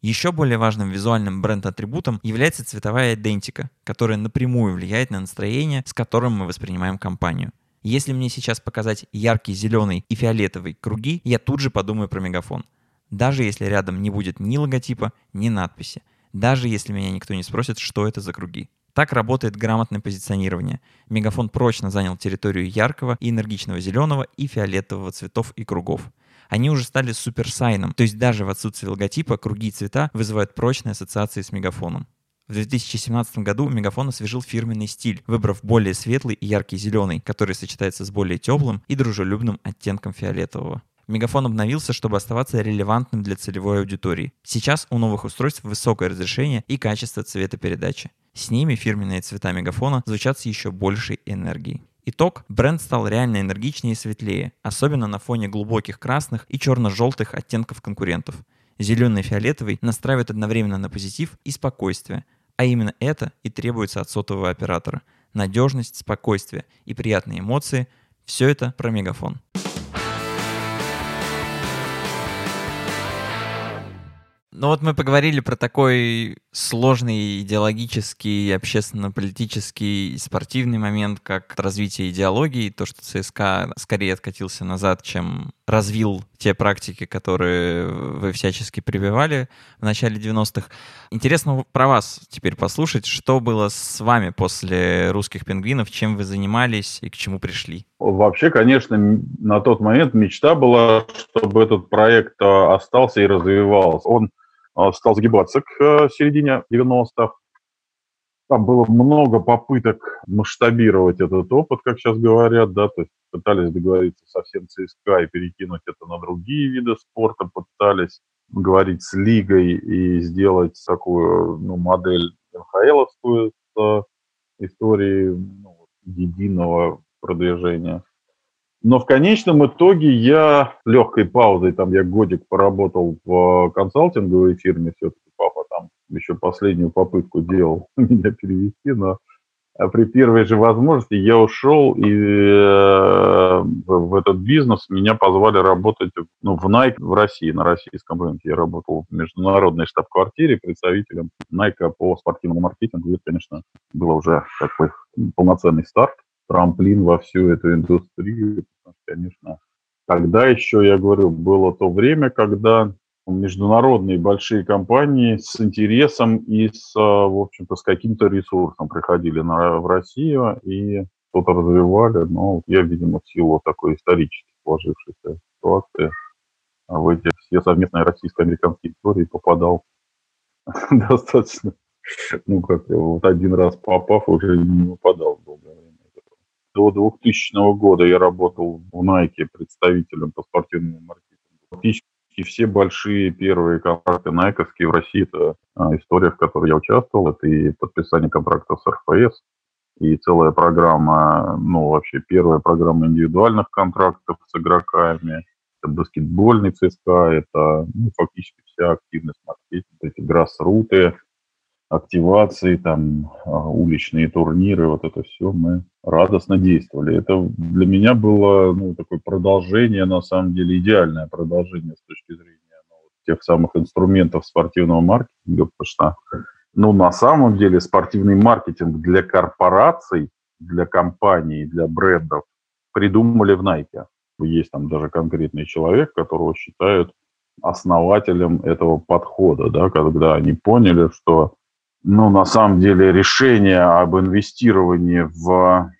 Еще более важным визуальным бренд-атрибутом является цветовая идентика, которая напрямую влияет на настроение, с которым мы воспринимаем компанию. Если мне сейчас показать яркий зеленый и фиолетовый круги, я тут же подумаю про мегафон. Даже если рядом не будет ни логотипа, ни надписи. Даже если меня никто не спросит, что это за круги. Так работает грамотное позиционирование. Мегафон прочно занял территорию яркого и энергичного зеленого и фиолетового цветов и кругов. Они уже стали суперсайном, то есть даже в отсутствии логотипа круги и цвета вызывают прочные ассоциации с мегафоном. В 2017 году Мегафон освежил фирменный стиль, выбрав более светлый и яркий зеленый, который сочетается с более теплым и дружелюбным оттенком фиолетового. Мегафон обновился, чтобы оставаться релевантным для целевой аудитории. Сейчас у новых устройств высокое разрешение и качество цветопередачи. С ними фирменные цвета Мегафона звучат с еще большей энергией. Итог – бренд стал реально энергичнее и светлее, особенно на фоне глубоких красных и черно-желтых оттенков конкурентов. Зеленый и фиолетовый настраивают одновременно на позитив и спокойствие, а именно это и требуется от сотового оператора. Надежность, спокойствие и приятные эмоции – все это про Мегафон. Ну вот мы поговорили про такой сложный идеологический, общественно-политический и спортивный момент, как развитие идеологии, то, что ЦСКА скорее откатился назад, чем развил те практики, которые вы всячески прививали в начале 90-х. Интересно про вас теперь послушать, что было с вами после русских пингвинов, чем вы занимались и к чему пришли? Вообще, конечно, на тот момент мечта была, чтобы этот проект а, остался и развивался. Он стал загибаться к э, середине 90-х. Там было много попыток масштабировать этот опыт, как сейчас говорят, да, то есть пытались договориться со всем ЦСКА и перекинуть это на другие виды спорта, пытались говорить с лигой и сделать такую ну, модель НХЛовскую с э, историей ну, единого продвижения. Но в конечном итоге я легкой паузой, там я годик поработал в консалтинговой фирме, все-таки папа там еще последнюю попытку делал меня перевести, но при первой же возможности я ушел и э, в этот бизнес меня позвали работать ну, в Nike в России, на российском рынке. Я работал в международной штаб-квартире представителем Nike по спортивному маркетингу. Это, конечно, было уже такой полноценный старт трамплин во всю эту индустрию. Конечно, тогда еще, я говорю, было то время, когда международные большие компании с интересом и с, в общем-то, с каким-то ресурсом приходили на, в Россию и что-то развивали. Но я, видимо, в силу такой исторически сложившейся ситуации в эти все совместные российско-американские истории попадал достаточно, ну, как вот один раз попав, уже не выпадал долгое время до 2000 года я работал в Nike представителем по спортивному маркетингу. Практически все большие первые контракты Nike в России – это а, история, в которой я участвовал. Это и подписание контракта с РФС, и целая программа, ну, вообще первая программа индивидуальных контрактов с игроками, это баскетбольный ЦСКА, это ну, фактически вся активность маркетинга, эти грассруты, активации, там, а, уличные турниры, вот это все мы радостно действовали. Это для меня было ну, такое продолжение, на самом деле, идеальное продолжение с точки зрения ну, тех самых инструментов спортивного маркетинга, потому что, ну, на самом деле, спортивный маркетинг для корпораций, для компаний, для брендов, придумали в Nike. Есть там даже конкретный человек, которого считают основателем этого подхода, да, когда они поняли, что ну, на самом деле решение об инвестировании в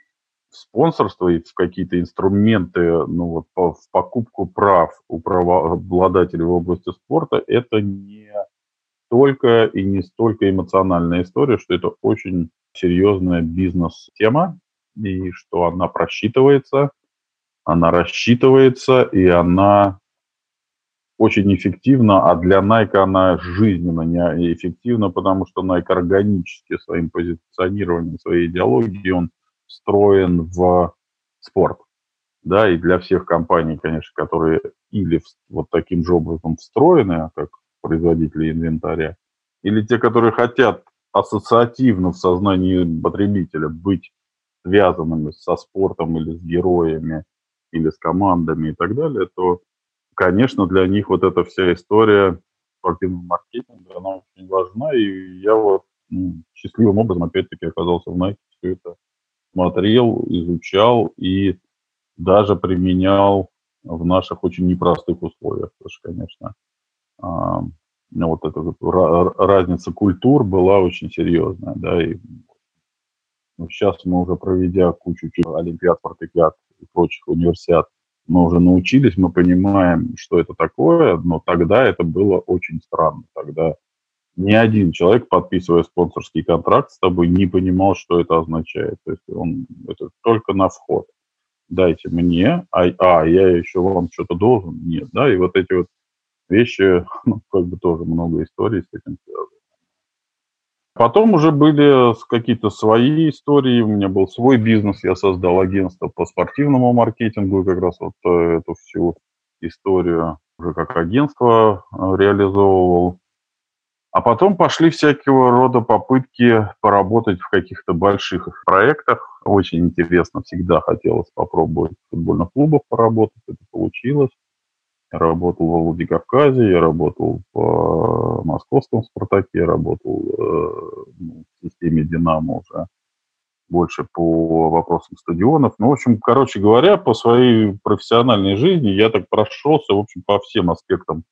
спонсорство и в какие-то инструменты, ну вот в покупку прав у правообладателей в области спорта, это не только и не столько эмоциональная история, что это очень серьезная бизнес-тема, и что она просчитывается, она рассчитывается, и она очень эффективна, а для Nike она жизненно неэффективна, потому что Nike органически своим позиционированием, своей идеологией, он встроен в спорт. Да, и для всех компаний, конечно, которые или вот таким же образом встроены, как производители инвентаря, или те, которые хотят ассоциативно в сознании потребителя быть связанными со спортом или с героями, или с командами и так далее, то, конечно, для них вот эта вся история спортивного маркетинга, она очень важна, и я вот ну, счастливым образом, опять-таки, оказался в Nike, все это смотрел, изучал и даже применял в наших очень непростых условиях. Потому что, конечно, а, вот эта разница культур была очень серьезная. Да, и ну, сейчас мы уже проведя кучу олимпиад, спартакиад и прочих универсиад, мы уже научились, мы понимаем, что это такое, но тогда это было очень странно. Тогда ни один человек, подписывая спонсорский контракт с тобой, не понимал, что это означает. То есть он это только на вход. Дайте мне, а, а я еще вам что-то должен? Нет, да, и вот эти вот вещи, ну, как бы тоже много историй с этим связано. Потом уже были какие-то свои истории, у меня был свой бизнес, я создал агентство по спортивному маркетингу, и как раз вот э, эту всю историю уже как агентство э, реализовывал. А потом пошли всякого рода попытки поработать в каких-то больших проектах. Очень интересно, всегда хотелось попробовать в футбольных клубах поработать, это получилось. Работал во Владикавказе, я работал в московском «Спартаке», работал э, ну, в системе «Динамо» уже больше по вопросам стадионов. Ну, в общем, короче говоря, по своей профессиональной жизни я так прошелся, в общем, по всем аспектам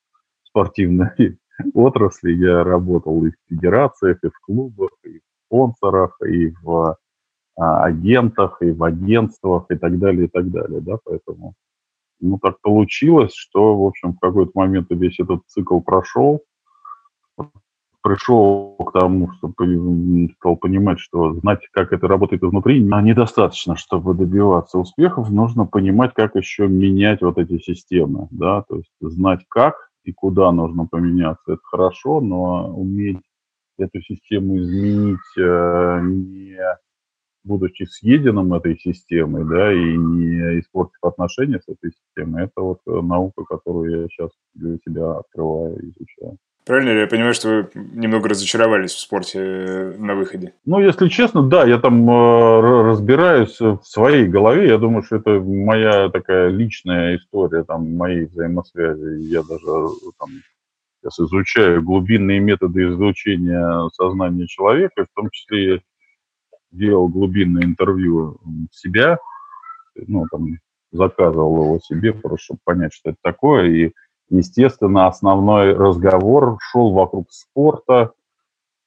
спортивной отрасли. Я работал и в федерациях, и в клубах, и в спонсорах, и в а, агентах, и в агентствах, и так далее, и так далее, да, поэтому ну, так получилось, что, в общем, в какой-то момент весь этот цикл прошел, пришел к тому, что стал понимать, что знать, как это работает изнутри, недостаточно, чтобы добиваться успехов. Нужно понимать, как еще менять вот эти системы, да, то есть знать, как и куда нужно поменяться, это хорошо, но уметь эту систему изменить э, не будучи съеденным этой системой, да, и не испортив отношения с этой системой, это вот э, наука, которую я сейчас для себя открываю и изучаю. Правильно ли я понимаю, что вы немного разочаровались в спорте э, на выходе? Ну, если честно, да, я там э, разбираюсь в своей голове. Я думаю, что это моя такая личная история, там, моей взаимосвязи. Я даже там, сейчас изучаю глубинные методы изучения сознания человека, в том числе делал глубинное интервью себя, ну, там, заказывал его себе, просто чтобы понять, что это такое. И, естественно, основной разговор шел вокруг спорта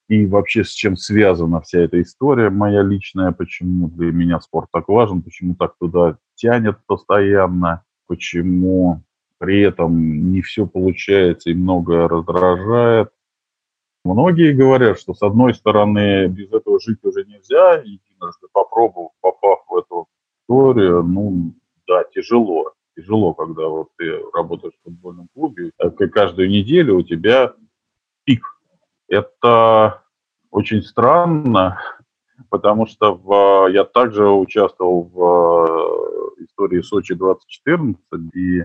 и вообще с чем связана вся эта история моя личная, почему для меня спорт так важен, почему так туда тянет постоянно, почему при этом не все получается и многое раздражает, Многие говорят, что с одной стороны без этого жить уже нельзя, единожды попробовав, попав в эту историю, ну да, тяжело. Тяжело, когда вот ты работаешь в футбольном клубе, каждую неделю у тебя пик. Это очень странно, потому что в, я также участвовал в э, истории Сочи 2014, и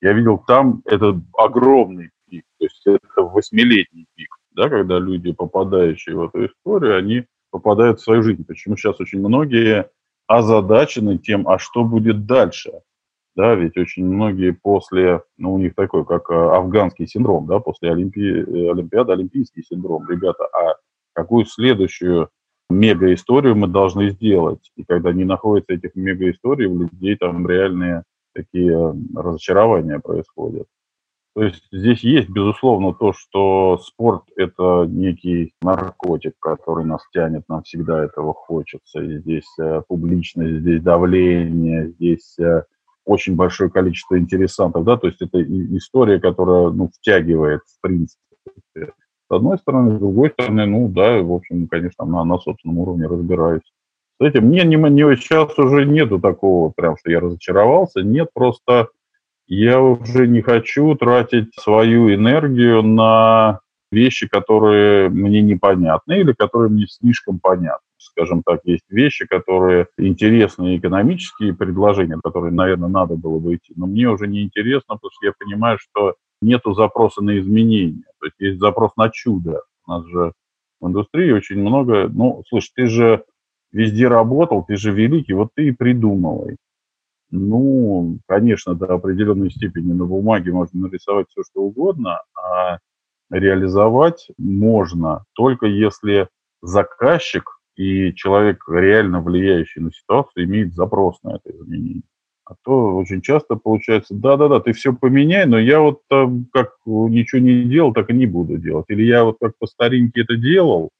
я видел там этот огромный пик, то есть это восьмилетний пик да, когда люди, попадающие в эту историю, они попадают в свою жизнь. Почему сейчас очень многие озадачены тем, а что будет дальше? Да, ведь очень многие после, ну, у них такой, как э, афганский синдром, да, после Олимпи... Олимпиады, олимпийский синдром. Ребята, а какую следующую мега-историю мы должны сделать. И когда не находится этих мега-историй, у людей там реальные такие разочарования происходят. То есть здесь есть, безусловно, то, что спорт – это некий наркотик, который нас тянет, нам всегда этого хочется. И здесь э, публичность, здесь давление, здесь э, очень большое количество интересантов, да, то есть это история, которая, ну, втягивает, в принципе. С одной стороны, с другой стороны, ну, да, в общем, конечно, на, на собственном уровне разбираюсь. С мне не, не, сейчас уже нету такого, прям, что я разочаровался, нет, просто я уже не хочу тратить свою энергию на вещи, которые мне непонятны или которые мне слишком понятны. Скажем так, есть вещи, которые интересные экономические предложения, которые, наверное, надо было бы идти, но мне уже не интересно, потому что я понимаю, что нету запроса на изменения, то есть есть запрос на чудо. У нас же в индустрии очень много, ну, слушай, ты же везде работал, ты же великий, вот ты и придумывай. Ну, конечно, до определенной степени на бумаге можно нарисовать все, что угодно, а реализовать можно только если заказчик и человек, реально влияющий на ситуацию, имеет запрос на это изменение. А то очень часто получается, да-да-да, ты все поменяй, но я вот там как ничего не делал, так и не буду делать. Или я вот как по старинке это делал,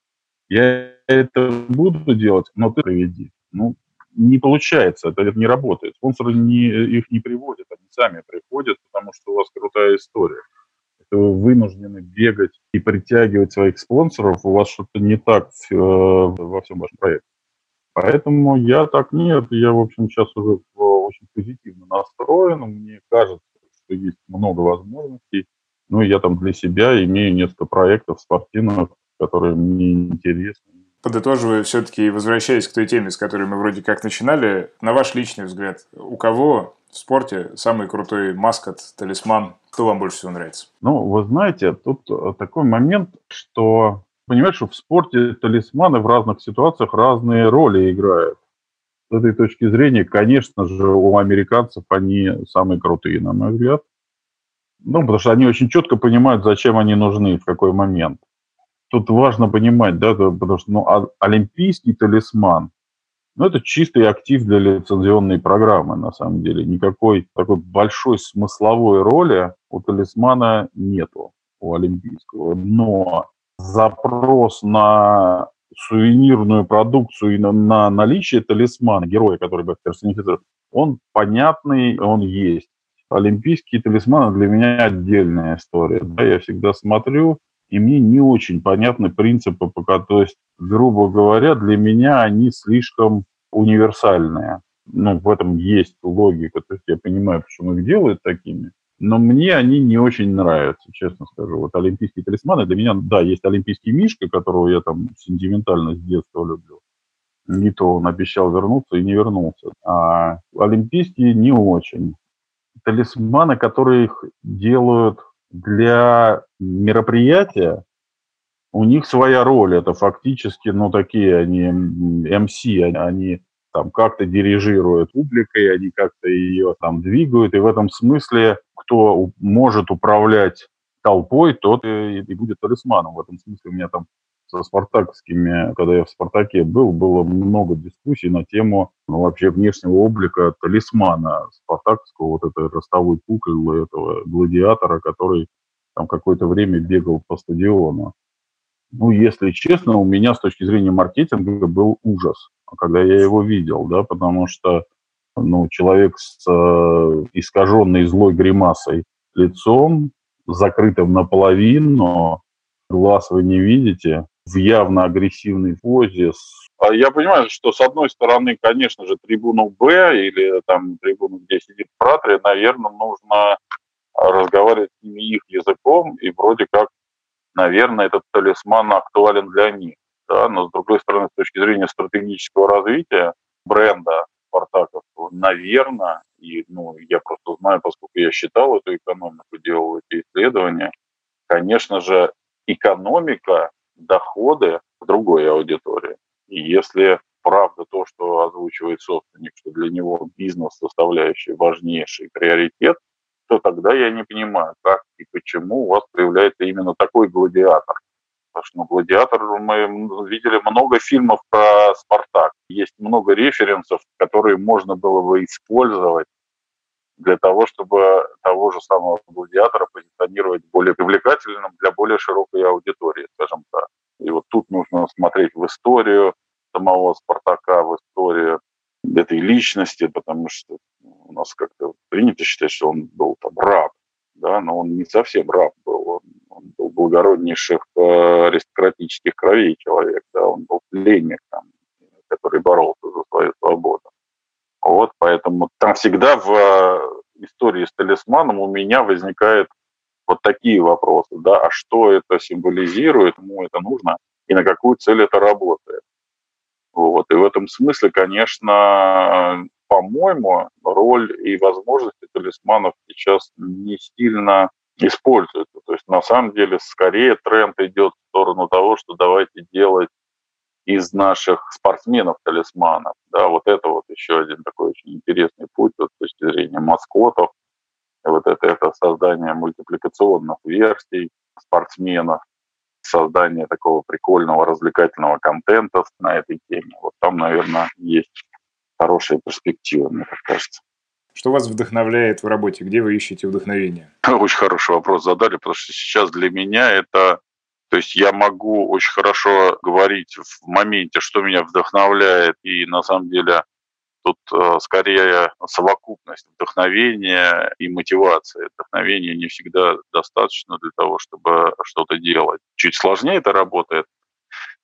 я это буду делать, но ты приведи. Ну, не получается, это не работает. Спонсоры не, их не приводят, они сами приходят, потому что у вас крутая история. Это вы вынуждены бегать и притягивать своих спонсоров, у вас что-то не так э, во всем вашем проекте. Поэтому я так нет, я, в общем, сейчас уже очень позитивно настроен, мне кажется, что есть много возможностей. Ну, я там для себя имею несколько проектов спортивных, которые мне интересны, подытоживая, все-таки возвращаясь к той теме, с которой мы вроде как начинали, на ваш личный взгляд, у кого в спорте самый крутой маскот, талисман, кто вам больше всего нравится? Ну, вы знаете, тут э, такой момент, что понимаешь, что в спорте талисманы в разных ситуациях разные роли играют. С этой точки зрения, конечно же, у американцев они самые крутые, на мой взгляд. Ну, потому что они очень четко понимают, зачем они нужны, в какой момент тут важно понимать, да, потому что ну, а, олимпийский талисман, ну, это чистый актив для лицензионной программы, на самом деле. Никакой такой большой смысловой роли у талисмана нету, у олимпийского. Но запрос на сувенирную продукцию и на, на наличие талисмана, героя, который бы персонифицирован, он понятный, он есть. Олимпийские талисманы для меня отдельная история. Да, я всегда смотрю, и мне не очень понятны принципы, пока, то есть, грубо говоря, для меня они слишком универсальные. Ну, в этом есть логика, то есть я понимаю, почему их делают такими, но мне они не очень нравятся, честно скажу. Вот олимпийские талисманы для меня, да, есть олимпийский мишка, которого я там сентиментально с детства люблю. Не то он обещал вернуться и не вернулся. А олимпийские не очень. Талисманы, которые их делают для мероприятия у них своя роль. Это фактически, ну, такие они MC, они там как-то дирижируют публикой, они как-то ее там двигают. И в этом смысле, кто может управлять толпой, тот и, и будет талисманом. В этом смысле у меня там со спартаковскими, когда я в «Спартаке» был, было много дискуссий на тему ну, вообще внешнего облика талисмана спартаковского, вот этой ростовой куклы, этого гладиатора, который там какое-то время бегал по стадиону. Ну, если честно, у меня с точки зрения маркетинга был ужас, когда я его видел, да, потому что ну, человек с э, искаженной злой гримасой лицом, закрытым наполовину, глаз вы не видите, в явно агрессивной позе. А я понимаю, что с одной стороны, конечно же, трибуну Б или там трибуну, где сидит Пратри, наверное, нужно разговаривать с ними их языком, и вроде как, наверное, этот талисман актуален для них. Да? Но, с другой стороны, с точки зрения стратегического развития бренда Спартаковского, наверное, и ну, я просто знаю, поскольку я считал эту экономику, делал эти исследования, конечно же, экономика доходы другой аудитории. И если правда то, что озвучивает собственник, что для него бизнес-составляющий важнейший приоритет, то тогда я не понимаю, как и почему у вас появляется именно такой гладиатор. Потому что ну, «Гладиатор» мы видели много фильмов про «Спартак». Есть много референсов, которые можно было бы использовать для того, чтобы того же самого гладиатора позиционировать более привлекательным для более широкой аудитории, скажем так. И вот тут нужно смотреть в историю самого Спартака, в историю этой личности, потому что у нас как-то принято считать, что он был там раб, да, но он не совсем раб был, он, он был благороднейших э, аристократических кровей человек, да, он был пленник, там, который боролся за свою свободу. Вот, поэтому там всегда в э, истории с талисманом у меня возникает вот такие вопросы, да, а что это символизирует, кому это нужно и на какую цель это работает. Вот, и в этом смысле, конечно, по-моему, роль и возможности талисманов сейчас не сильно используются. То есть на самом деле скорее тренд идет в сторону того, что давайте делать из наших спортсменов талисманов. Да, вот это вот еще один такой очень интересный путь вот, с точки зрения маскотов. Вот это, это создание мультипликационных версий спортсменов, создание такого прикольного развлекательного контента на этой теме. Вот там, наверное, есть хорошая перспектива, мне так кажется. Что вас вдохновляет в работе? Где вы ищете вдохновение? Очень хороший вопрос задали, потому что сейчас для меня это то есть я могу очень хорошо говорить в моменте, что меня вдохновляет, и на самом деле тут э, скорее совокупность вдохновения и мотивации. Вдохновения не всегда достаточно для того, чтобы что-то делать. Чуть сложнее это работает,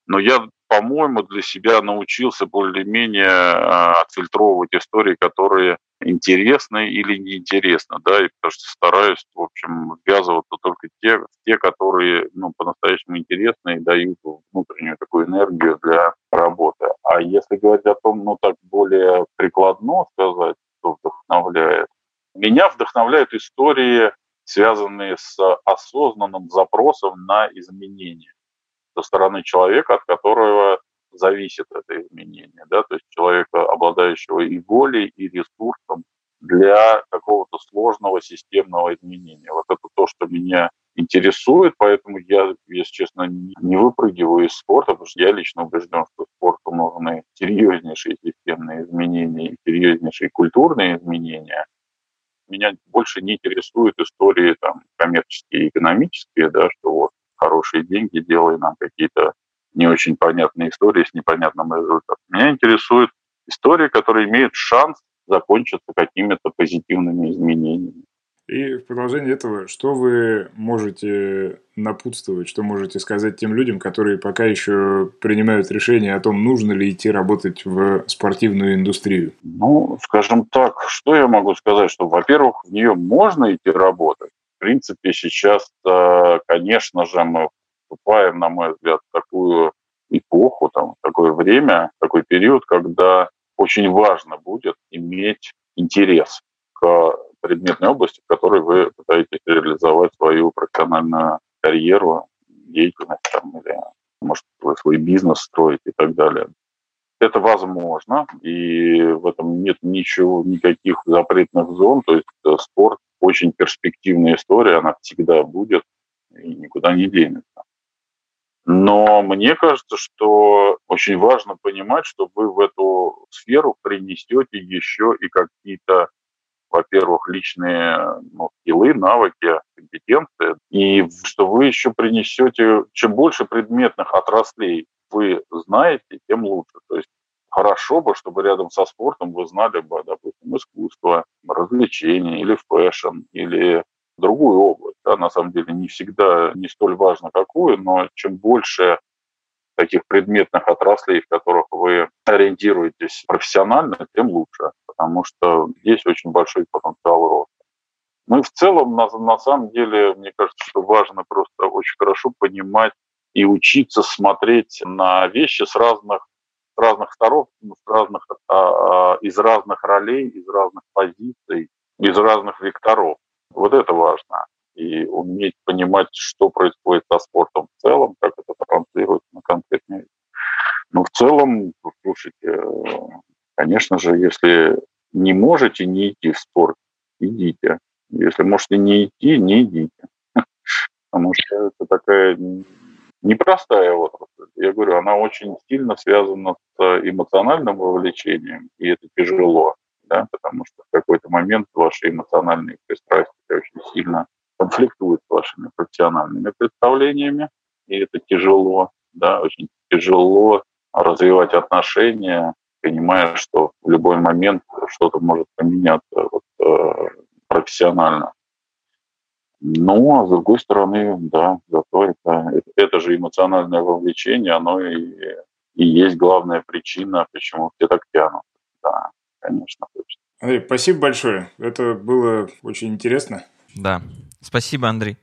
но я по-моему, для себя научился более-менее а, отфильтровывать истории, которые интересны или неинтересны, да, и потому что стараюсь, в общем, ввязываться только те, те которые, ну, по-настоящему интересны и дают внутреннюю такую энергию для работы. А если говорить о том, ну, так более прикладно сказать, что вдохновляет, меня вдохновляют истории, связанные с осознанным запросом на изменения со стороны человека, от которого зависит это изменение, да, то есть человека, обладающего и волей, и ресурсом для какого-то сложного системного изменения. Вот это то, что меня интересует, поэтому я, если честно, не выпрыгиваю из спорта, потому что я лично убежден, что спорту нужны серьезнейшие системные изменения серьезнейшие культурные изменения. Меня больше не интересуют истории там, коммерческие и экономические, да, что вот хорошие деньги, делая нам какие-то не очень понятные истории с непонятным результатом. Меня интересует история, которая имеет шанс закончиться какими-то позитивными изменениями. И в продолжение этого, что вы можете напутствовать, что можете сказать тем людям, которые пока еще принимают решение о том, нужно ли идти работать в спортивную индустрию? Ну, скажем так, что я могу сказать, что, во-первых, в нее можно идти работать, принципе, сейчас, э, конечно же, мы вступаем, на мой взгляд, в такую эпоху, там, такое время, такой период, когда очень важно будет иметь интерес к предметной области, в которой вы пытаетесь реализовать свою профессиональную карьеру, деятельность там, или, может, вы свой бизнес строить и так далее. Это возможно, и в этом нет ничего, никаких запретных зон, то есть э, спорт очень перспективная история, она всегда будет и никуда не денется. Но мне кажется, что очень важно понимать, что вы в эту сферу принесете еще и какие-то, во-первых, личные ну, скиллы, навыки, компетенции, и что вы еще принесете, чем больше предметных отраслей вы знаете, тем лучше. То есть хорошо бы, чтобы рядом со спортом вы знали бы, допустим, искусство, развлечения или fashion, или другую область. Да, на самом деле не всегда не столь важно какую, но чем больше таких предметных отраслей, в которых вы ориентируетесь профессионально, тем лучше, потому что здесь очень большой потенциал роста. Ну и в целом, на, на самом деле, мне кажется, что важно просто очень хорошо понимать и учиться смотреть на вещи с разных разных сторон, с разных, а, из разных ролей, из разных позиций, из разных векторов. Вот это важно. И уметь понимать, что происходит со спортом в целом, как это транслируется на конкретные Но в целом, слушайте, конечно же, если не можете не идти в спорт, идите. Если можете не идти, не идите. Потому что это такая непростая отрасль. Я говорю, она очень сильно связана с эмоциональным вовлечением, и это тяжело, да, потому что в какой-то момент ваши эмоциональные пристрастия очень сильно конфликтуют с вашими профессиональными представлениями, и это тяжело, да, очень тяжело развивать отношения, понимая, что в любой момент что-то может поменяться вот, э, профессионально. Ну, а с другой стороны, да, зато это, это же эмоциональное вовлечение, оно и, и есть главная причина, почему все так тянут. Да, конечно, точно. Андрей, спасибо большое. Это было очень интересно. Да, спасибо, Андрей.